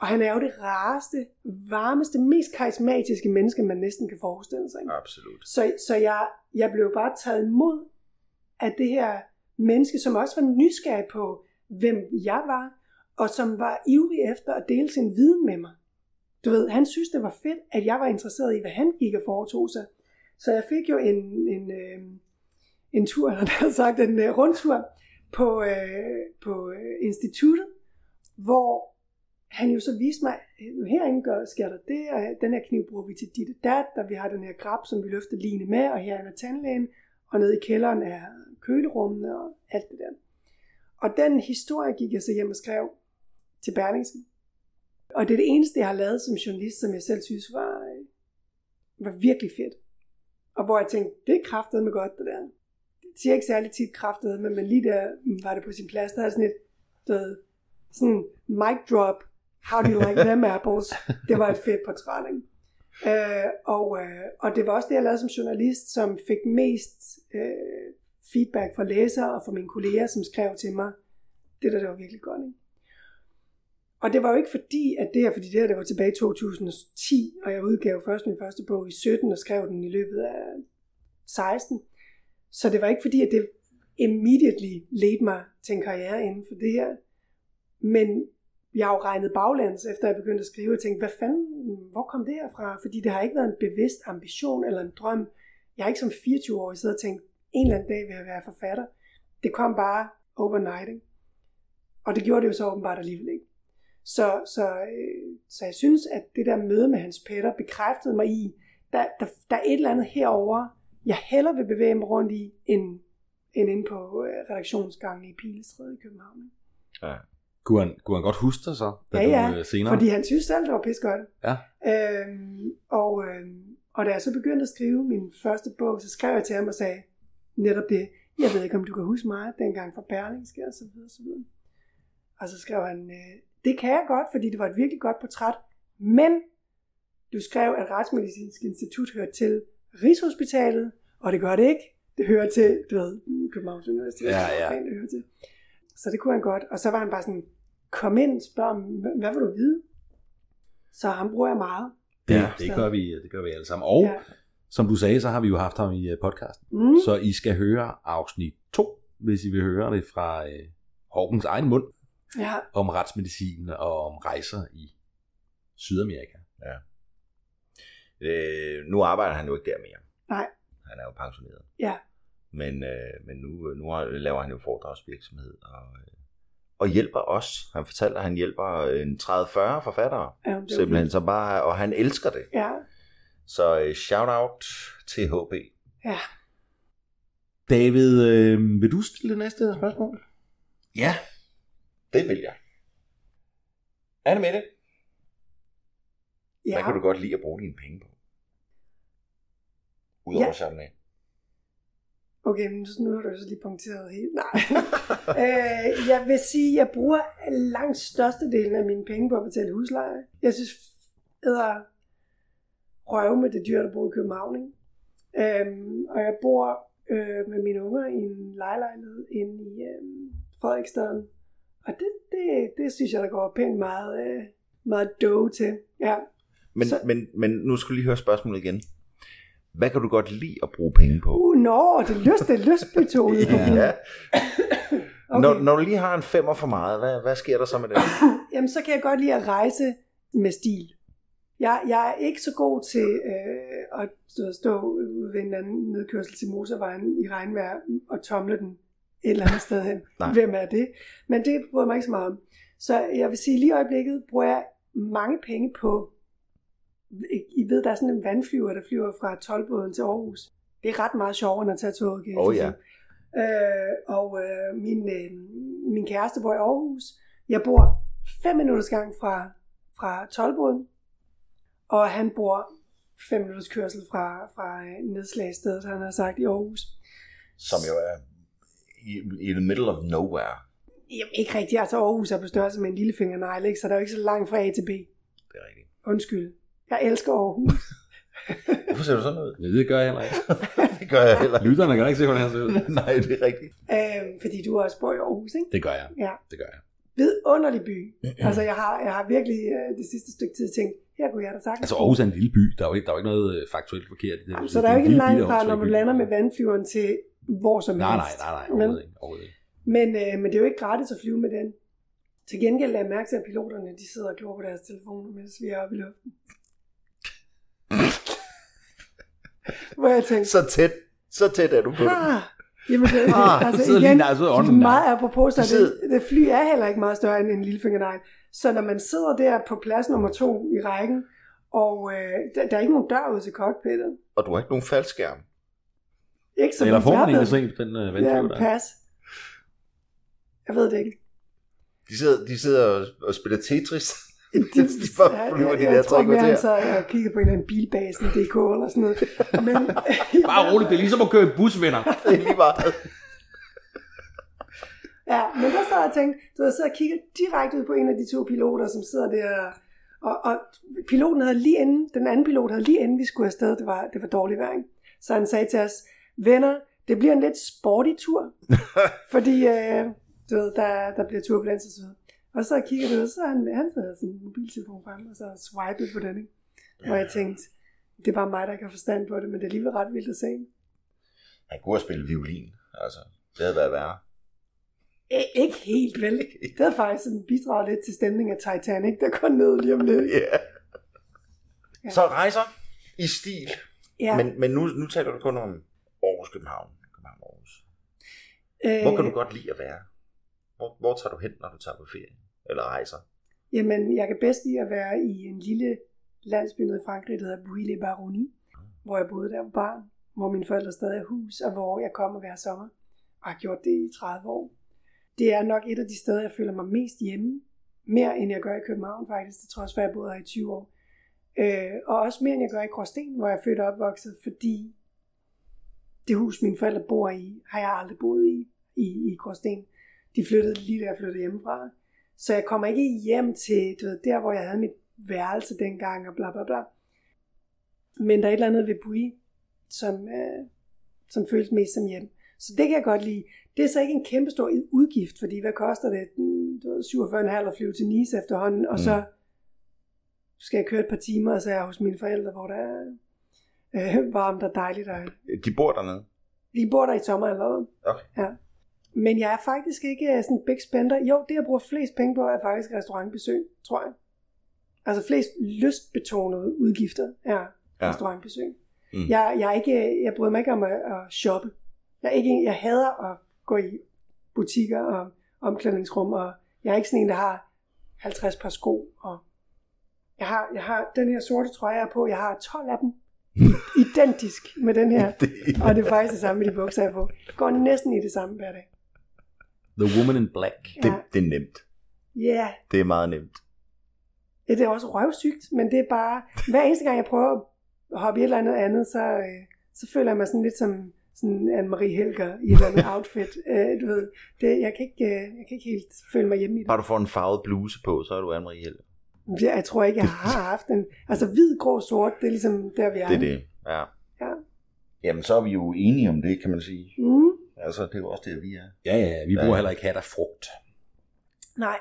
Og han er jo det rareste, varmeste, mest karismatiske menneske, man næsten kan forestille sig. Ikke? Absolut. Så, så jeg, jeg blev bare taget imod af det her menneske, som også var nysgerrig på, hvem jeg var, og som var ivrig efter at dele sin viden med mig. Du ved, han synes, det var fedt, at jeg var interesseret i, hvad han gik og foretog sig. Så jeg fik jo en, en, øh, en tur, han *laughs* havde sagt, en øh, rundtur på, øh, på øh, instituttet, hvor han jo så viste mig, øh, herinde gør, sker der det, og den her kniv bruger vi til dit og dat, og vi har den her grab, som vi løfter line med, og her er tandlægen, og nede i kælderen er kølerummene og alt det der. Og den historie gik jeg så hjem og skrev til Berlingsen. Og det er det eneste, jeg har lavet som journalist, som jeg selv synes var, øh, var virkelig fedt. Og hvor jeg tænkte, det er mig godt, det der. Det siger ikke særlig tit kraftet men lige der var det på sin plads. Der er sådan et, der, sådan mic drop, how do you like them apples? Det var et fedt portræt, ikke? Øh, og, øh, og det var også det, jeg lavede som journalist, som fik mest øh, feedback fra læsere og fra mine kolleger, som skrev til mig, det der, det var virkelig godt, ikke? Og det var jo ikke fordi, at det her, fordi det her, det var tilbage i 2010, og jeg udgav først min første bog i 17 og skrev den i løbet af 16. Så det var ikke fordi, at det immediately ledte mig til en karriere inden for det her. Men jeg har jo regnet baglands, efter jeg begyndte at skrive, og tænkte, hvad fanden, hvor kom det her fra? Fordi det har ikke været en bevidst ambition eller en drøm. Jeg har ikke som 24 år siddet og tænkt, en eller anden dag vil jeg være forfatter. Det kom bare overnight, ikke? Og det gjorde det jo så åbenbart alligevel ikke. Så, så, øh, så jeg synes, at det der møde med Hans Peter bekræftede mig i, der, der, der er et eller andet herover, jeg hellere vil bevæge mig rundt i, end, end inde på øh, redaktionsgangen i Pilestræde i København. Ja. Kunne han, kunne han godt huske dig så, da Ja, ja, du øh, senere? Fordi han synes selv, det var pis godt. Ja. Øhm, og, øhm, og da jeg så begyndte at skrive min første bog, så skrev jeg til ham og sagde netop det. Jeg ved ikke, om du kan huske mig dengang fra Berlingske og så videre, så videre. Og så skrev han, øh, det kan jeg godt, fordi det var et virkelig godt portræt, men du skrev, at Retsmedicinsk Institut hører til Rigshospitalet, og det gør det ikke. Det hører til, du ved, Københavns Universitet, Ja, ja. det hører til. Så det kunne han godt. Og så var han bare sådan, kom ind, spørg om, "Hvad- vil du vide? Så ham bruger jeg meget. Det, Ja. det, gør vi, det gør vi alle sammen. Og ja. Ja. som du sagde, så har vi jo haft ham i øh, podcasten. Mm. Så I skal høre afsnit 2, hvis I vil høre det fra øh, Håkens egen mund, ja. om retsmedicin og om rejser i Sydamerika. Øh, nu arbejder han jo ikke der mere. Nej. Han er jo pensioneret. Ja. Men, øh, men nu, nu har- laver han jo foredragsvirksomhed og, øh, og hjælper os. Han fortalte, at han hjælper en 30-40 forfattere. Ja, Simpelthen, så bare, og han elsker det. Ja, Så øh, shout out til HB. ja. David, øh, vil du stille det næste spørgsmål? Ja, det vil jeg. Anne Mette, ja. hvad kan du godt lide at bruge dine penge på? Udover Ja. Chardonnay. Okay, men så nu har du så lige punkteret helt. Nej. *laughs* øh, jeg vil sige, at jeg bruger langt størstedelen af mine penge på at betale husleje. Jeg synes, æder røve med det dyr, der bor i København. Ikke? Øhm, og jeg bor øh, med mine unger i en lejlighed inde i øh, Frederiksstaden. Og det, det, det synes jeg, der går pænt meget, øh, meget dough til. Ja. Men, Så- men, men nu skal du lige høre spørgsmålet igen. Hvad kan du godt lide at bruge penge på? Uh, nå, det er lyst, det er lystbetonet. *laughs* Ja. *coughs* Okay. Når, når du lige har en femmer for meget, hvad, hvad sker der så med det? *coughs* Jamen, så kan jeg godt lide at rejse med stil. Jeg, jeg er ikke så god til øh, at stå, ved en anden nedkørsel til motorvejen i regnvejr og tomle den et eller andet sted hen. Nej. Hvem er det? Men det bryder jeg mig ikke så meget om. Så jeg vil sige, lige i øjeblikket bruger jeg mange penge på, I ved, der er sådan en vandflyver, der flyver fra Tolbåden til Aarhus. Det er ret meget sjovere, end at tage toget. Oh ja. Øh, og øh, min, øh, min kæreste bor i Aarhus. Jeg bor fem minutters gang fra, fra Tolboden, og han bor fem minutters kørsel fra, fra øh, nedslagsstedet, han har sagt, i Aarhus. Som jo er i, i the middle of nowhere. Jamen, ikke rigtigt, altså Aarhus er på størrelse med en lille fingernegl, ikke? så der er jo ikke så langt fra A til B. Det er rigtigt. Undskyld. Jeg elsker Aarhus. *laughs* Hvorfor ser du sådan ud? Ja, det gør jeg heller ikke. *laughs* det gør jeg heller ikke. Lytterne kan ikke se, hvordan han ser ud. *laughs* Nej, det er rigtigt. Øh, fordi du også bor i Aarhus, ikke? Det gør jeg. Ja. Det gør jeg. Vidunderlig by. *clears throat* Altså, jeg har, jeg har virkelig øh, det sidste stykke tid tænkt, her kunne jeg da sagtens Altså. Aarhus er en lille by. Der er jo ikke, der er jo ikke noget øh, faktuelt forkert i det. Jamen, så der er jo ikke en lille fra, når man lander med vandflyveren til hvor som Nej, nej, helst. nej, nej, Men, overhovedet ikke. Overhovedet ikke. men, øh, men det er jo ikke gratis at flyve med den. Til gengæld lader jeg mærke til, at piloterne de sidder og glor på deres telefoner, mens vi er oppe i luften. *laughs* Hvor jeg tænkte, Så tæt, så tæt er du på det. ah, jamen det, Ah, altså sidder lige igen, der, så er meget apropos, så det, det fly er heller ikke meget større end en lille fingernegl. Så når man sidder der på plads nummer to i rækken, og øh, der, der er ikke nogen dør ud til cockpittet. Og du har ikke nogen faldskærm. Ikke så Eller får jeg man egentlig set den øh, vandflyver Ja, der? pas. Jeg ved det ikke. De sidder, de sidder og, spiller Tetris. *laughs* De, de bare flyver de jeg, der jeg tror mere, han kvarter. så og kigger på en eller anden bilbasen.dk eller sådan noget. *laughs* Men, Bare roligt, det er ligesom at køre i bus, venner. *laughs* Det er lige meget. Ja, men der sad jeg og tænkte, du ved, så jeg kigger direkte ud på en af de to piloter, som sidder der, og, og piloten havde lige inden, den anden pilot havde lige inden vi skulle afsted, det var, det var dårlig vejr, ikke? så han sagde til os, venner, det bliver en lidt sporty tur, *laughs* fordi øh, du ved, der, der bliver turbulens og så videre. Og så kigger du, og så han, han havde sin mobiltelefon frem, og så swipede på den, ikke? hvor jeg tænkte, det er bare mig, der har forstand på det, men det er alligevel ret vildt at se. Han kunne have spillet violin. Altså, det havde været værre. Ikke helt vel. Det havde faktisk sådan bidraget lidt til stemningen af Titanic, der går ned lige om lidt. Ja. Så rejser i stil. Ja, Men, men nu, nu taler du kun om Aarhus, København. København, Aarhus. øh, Hvor kan du godt lide at være? Hvor, hvor tager du hen, når du tager på ferie? Eller rejser? Jamen, jeg kan bedst lide at være i en lille landsby nede i Frankrig, der hedder Bouille-les-Baronnies, hvor jeg boede der var barn, hvor mine forældre stadig har hus, og hvor jeg kommer hver sommer, og har gjort det i 30 år. Det er nok et af de steder, jeg føler mig mest hjemme, mere end jeg gør i København faktisk, det trods for, at jeg boede her i 20 år. Øh, og også mere end jeg gør i Gråsten, hvor jeg er født og opvokset, fordi det hus, mine forældre bor i, har jeg aldrig boet i, i, i Gråsten. De flyttede lige da jeg flyttede hjemmefra. Så jeg kommer ikke hjem til, du ved, der hvor jeg havde mit værelse dengang, og bla bla bla. Men der er et eller andet ved Bui, som, øh, som føles mest som hjem. Så det kan jeg godt lide. Det er så ikke en kæmpe stor udgift, fordi hvad koster det? Mm, Du ved, 47,5 at flyve til Nice efterhånden, og så skal jeg køre et par timer, og så er jeg hos mine forældre, hvor der er øh, varmt og dejligt. Og De bor dernede. vi bor der i sommer allerede. Okay. Ja. Men jeg er faktisk ikke øh, sådan en big spender. Jo, det jeg bruger flest penge på er faktisk restaurantbesøg, tror jeg. Altså flest lystbetonede udgifter er Ja. restaurantbesøg. Mm. Mm. Jeg, jeg, er ikke, jeg bryder mig ikke om at, at shoppe. Jeg, er ikke, jeg hader at gå i butikker og omklædningsrum, og jeg er ikke sådan en, der har 50 par sko. Og jeg, har, jeg har den her sorte trøje, jeg er på, jeg har 12 af dem. *laughs* Identisk med den her. Det, Og det er faktisk det samme med de bukser, jeg er på. Det går næsten i det samme hver dag. The Woman in Black. det, Ja, det er nemt. yeah. Det er meget nemt. det er også røvsygt, men det er bare, hver eneste gang jeg prøver at hoppe i et eller andet andet, så, øh, så føler jeg mig sådan lidt som sådan Anne-Marie Helger i et eller andet outfit. *laughs* Øh, du ved, det, jeg, kan ikke, øh, jeg kan ikke helt føle mig hjemme i det. Bare du får en farvet bluse på, så er du Anne-Marie Hjelm. Jeg, jeg tror ikke, jeg har haft en... Altså hvid, grå, sort, det er ligesom der, vi er. Det er det, ja. Ja. Jamen, så er vi jo enige om det, kan man sige. Mm, Altså, det er jo også det, vi er. Ja, ja, ja. Vi Ja. bruger heller ikke hat af frugt. nej,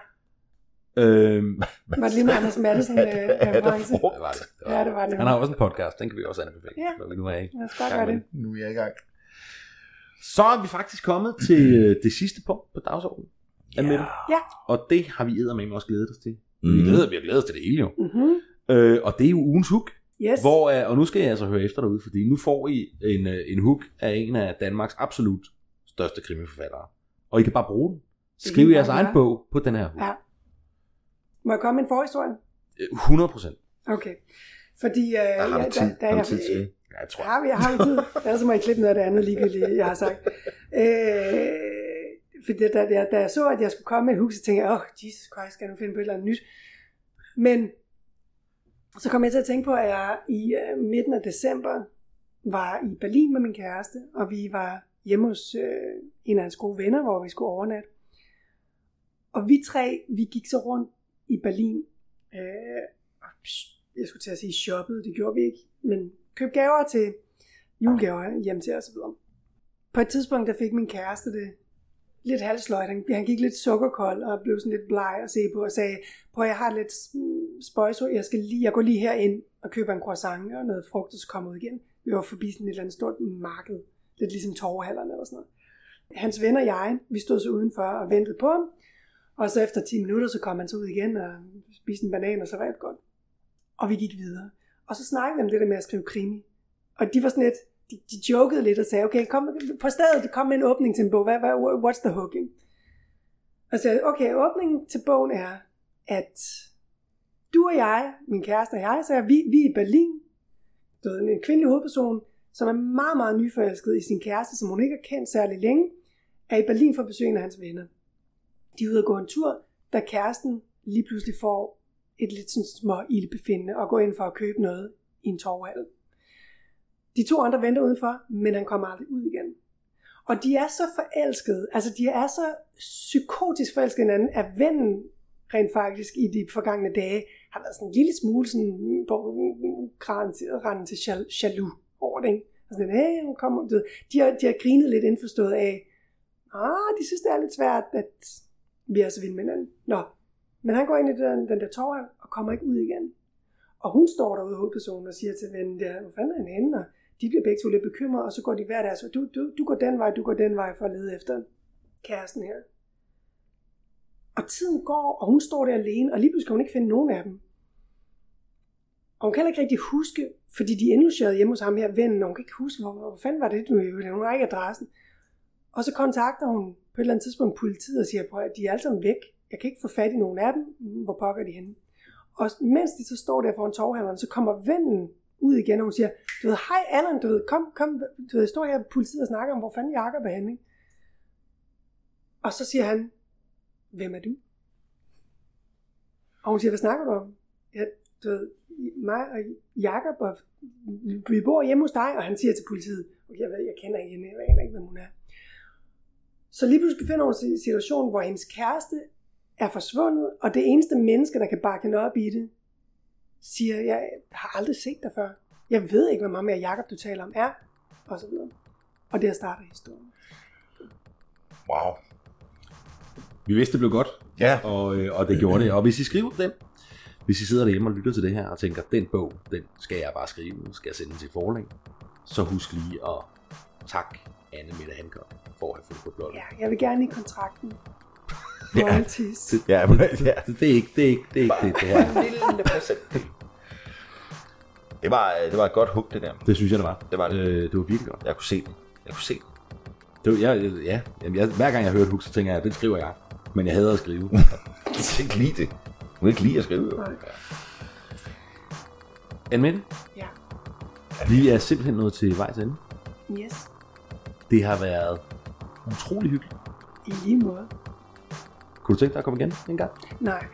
Øhm, var det lige med Anders Madsen *laughs* øh, Er der reference? frugt? det var det. det var Ja, det var det. Han har også en podcast, den kan vi også anbefale, Ja. vi nu er i. Lad os bare gøre det. Nu er jeg i gang. Så er vi faktisk kommet til øh, det sidste punkt på dagsordenen. Ja. Ja. Og det har vi med også glædet os til. Mm. Vi, glæder, vi har glædet os til det hele jo. Mm-hmm. Øh, og det er jo ugens hook. Yes. Hvor, øh, og nu skal jeg altså høre efter derude, fordi nu får I en, øh, en hook af en af Danmarks absolut største krimiforfattere. Og I kan bare bruge den. Skriv jeres egen bog på den her hook. Ja. Må jeg komme med en forhistorie? Øh, 100 procent. Okay. Fordi øh, Der har ja, du tid, da, Ja, jeg tror. Har vi, har vi tid. *laughs* Ellers så må jeg klippe noget af det andet ligegyldigt, jeg har sagt. Øh, fordi da, da, da jeg så, at jeg skulle komme med et hus, så tænkte jeg, åh, oh, Jesus Christ, skal jeg nu finde på et eller andet nyt? Men så kom jeg til at tænke på, at jeg i øh, midten af december var i Berlin med min kæreste, og vi var hjemme hos øh, en af hans gode venner, hvor vi skulle overnatte. Og vi tre, vi gik så rundt i Berlin, øh, jeg skulle til at sige shoppede, det gjorde vi ikke, men købe gaver til julegaver hjem til osv. På et tidspunkt, der fik min kæreste det lidt halsløjt. Han, han gik lidt sukkerkold og blev sådan lidt bleg at se på og sagde, prøv jeg har lidt spøjso, jeg, skal lige, jeg går lige her ind og køber en croissant og noget frugt, og så kommer ud igen. Vi var forbi sådan et eller andet stort marked, lidt ligesom torvehallerne eller sådan noget. Hans ven og jeg, vi stod så udenfor og ventede på ham, og så efter 10 minutter, så kom han så ud igen og spiste en banan, og så var det godt. Og vi gik videre. Og så snakkede vi om det der med at skrive krimi. Og de var sådan lidt, de, de jokede lidt og sagde, okay, kom, på stedet, kom med en åbning til en bog. Hvad, hvad, what's the hooking? Og så sagde okay, åbningen til bogen er, at du og jeg, min kæreste og jeg, så er vi, vi er i Berlin. Du ved, en kvindelig hovedperson, som er meget, meget nyforelsket i sin kæreste, som hun ikke har kendt særlig længe, er i Berlin for at besøge en af hans venner. De er ude at gå en tur, da kæresten lige pludselig får et lidt sådan små ildbefindende og gå ind for at købe noget i en torvhal. De to andre venter udenfor, men han kommer aldrig ud igen. Og de er så forelskede, altså de er så psykotisk forelskede hinanden, at vennen rent faktisk i de forgangne dage har været sådan en lille smule sådan mm, på mm, mm, randen til jaloux over det. Ikke? Altså, hey, hun kommer, du de, har, de har grinet lidt indforstået af, ah, de synes, det er lidt svært, at vi er så vilde med hinanden. Nå, men han går ind i den, den der tårhal og kommer ikke ud igen. Og hun står derude, hovedpersonen, og siger til vennen der, hvor fanden er han henne? Og de bliver begge to lidt bekymrede, og så går de hver deres, du, du, du går den vej, du går den vej for at lede efter kæresten her. Og tiden går, og hun står der alene, og lige pludselig kan hun ikke finde nogen af dem. Og hun kan ikke rigtig huske, fordi de indlogerede hjemme hos ham her, vennen, og hun kan ikke huske, hvor, hvor fanden var det, du hun har ikke adressen. Og så kontakter hun på et eller andet tidspunkt politiet og siger, at de er alle sammen væk. Jeg kan ikke få fat i nogen af dem. Hvor pokker de henne? Og mens de så står der foran torvhandleren, så kommer vennen ud igen, og hun siger, du ved, hej Allan, du ved, kom, kom, du ved, jeg står her på politiet og snakker om, hvor fanden Jacob er henne. Og så siger han, hvem er du? Og hun siger, hvad snakker du om? Ja, du ved, mig og Jacob, og vi bor hjemme hos dig, og han siger til politiet, okay, jeg, ved, jeg kender ikke hende, jeg aner ikke, hvem hun er. Så lige pludselig finder hun en situation, hvor hendes kæreste er forsvundet, og det eneste menneske, der kan bakke hende op i det, siger, jeg har aldrig set dig før. Jeg ved ikke, hvad med Jakob du taler om er, og så videre. Og der starter historien. Wow. Vi vidste, det blev godt, Ja. og, øh, og det gjorde det. Og hvis I skriver den, hvis I sidder derhjemme og lytter til det her og tænker, den bog, den skal jeg bare skrive, skal jeg sende den til forlag, så husk lige at takke Anne Mette Hancock for at have fundet på bloggen. Ja, jeg vil gerne i kontrakten. Ja. Royalties. Det, Ja, *laughs* det, men- ja. det, det, er ikke det, er ikke, det, er ikke det, det her. En lille procent. Det var, det var et godt hook, det der. Det synes jeg, det var. Det var det. Øh, det var virkelig godt. Jeg kunne se det. Jeg kunne se det. Det var, jeg, ja, jamen, jeg, hver gang jeg hører et hook, så tænker jeg, den skriver jeg. Men jeg hader at skrive. *laughs* Jeg kan ikke lide det. Du kan ikke lide at skrive. jo. Nej. Anne Ja, vi er simpelthen nået til vejs ende. yes. Det har været utrolig hyggeligt. I lige måde. Kunne du tænke dig at komme igen en gang? Nej.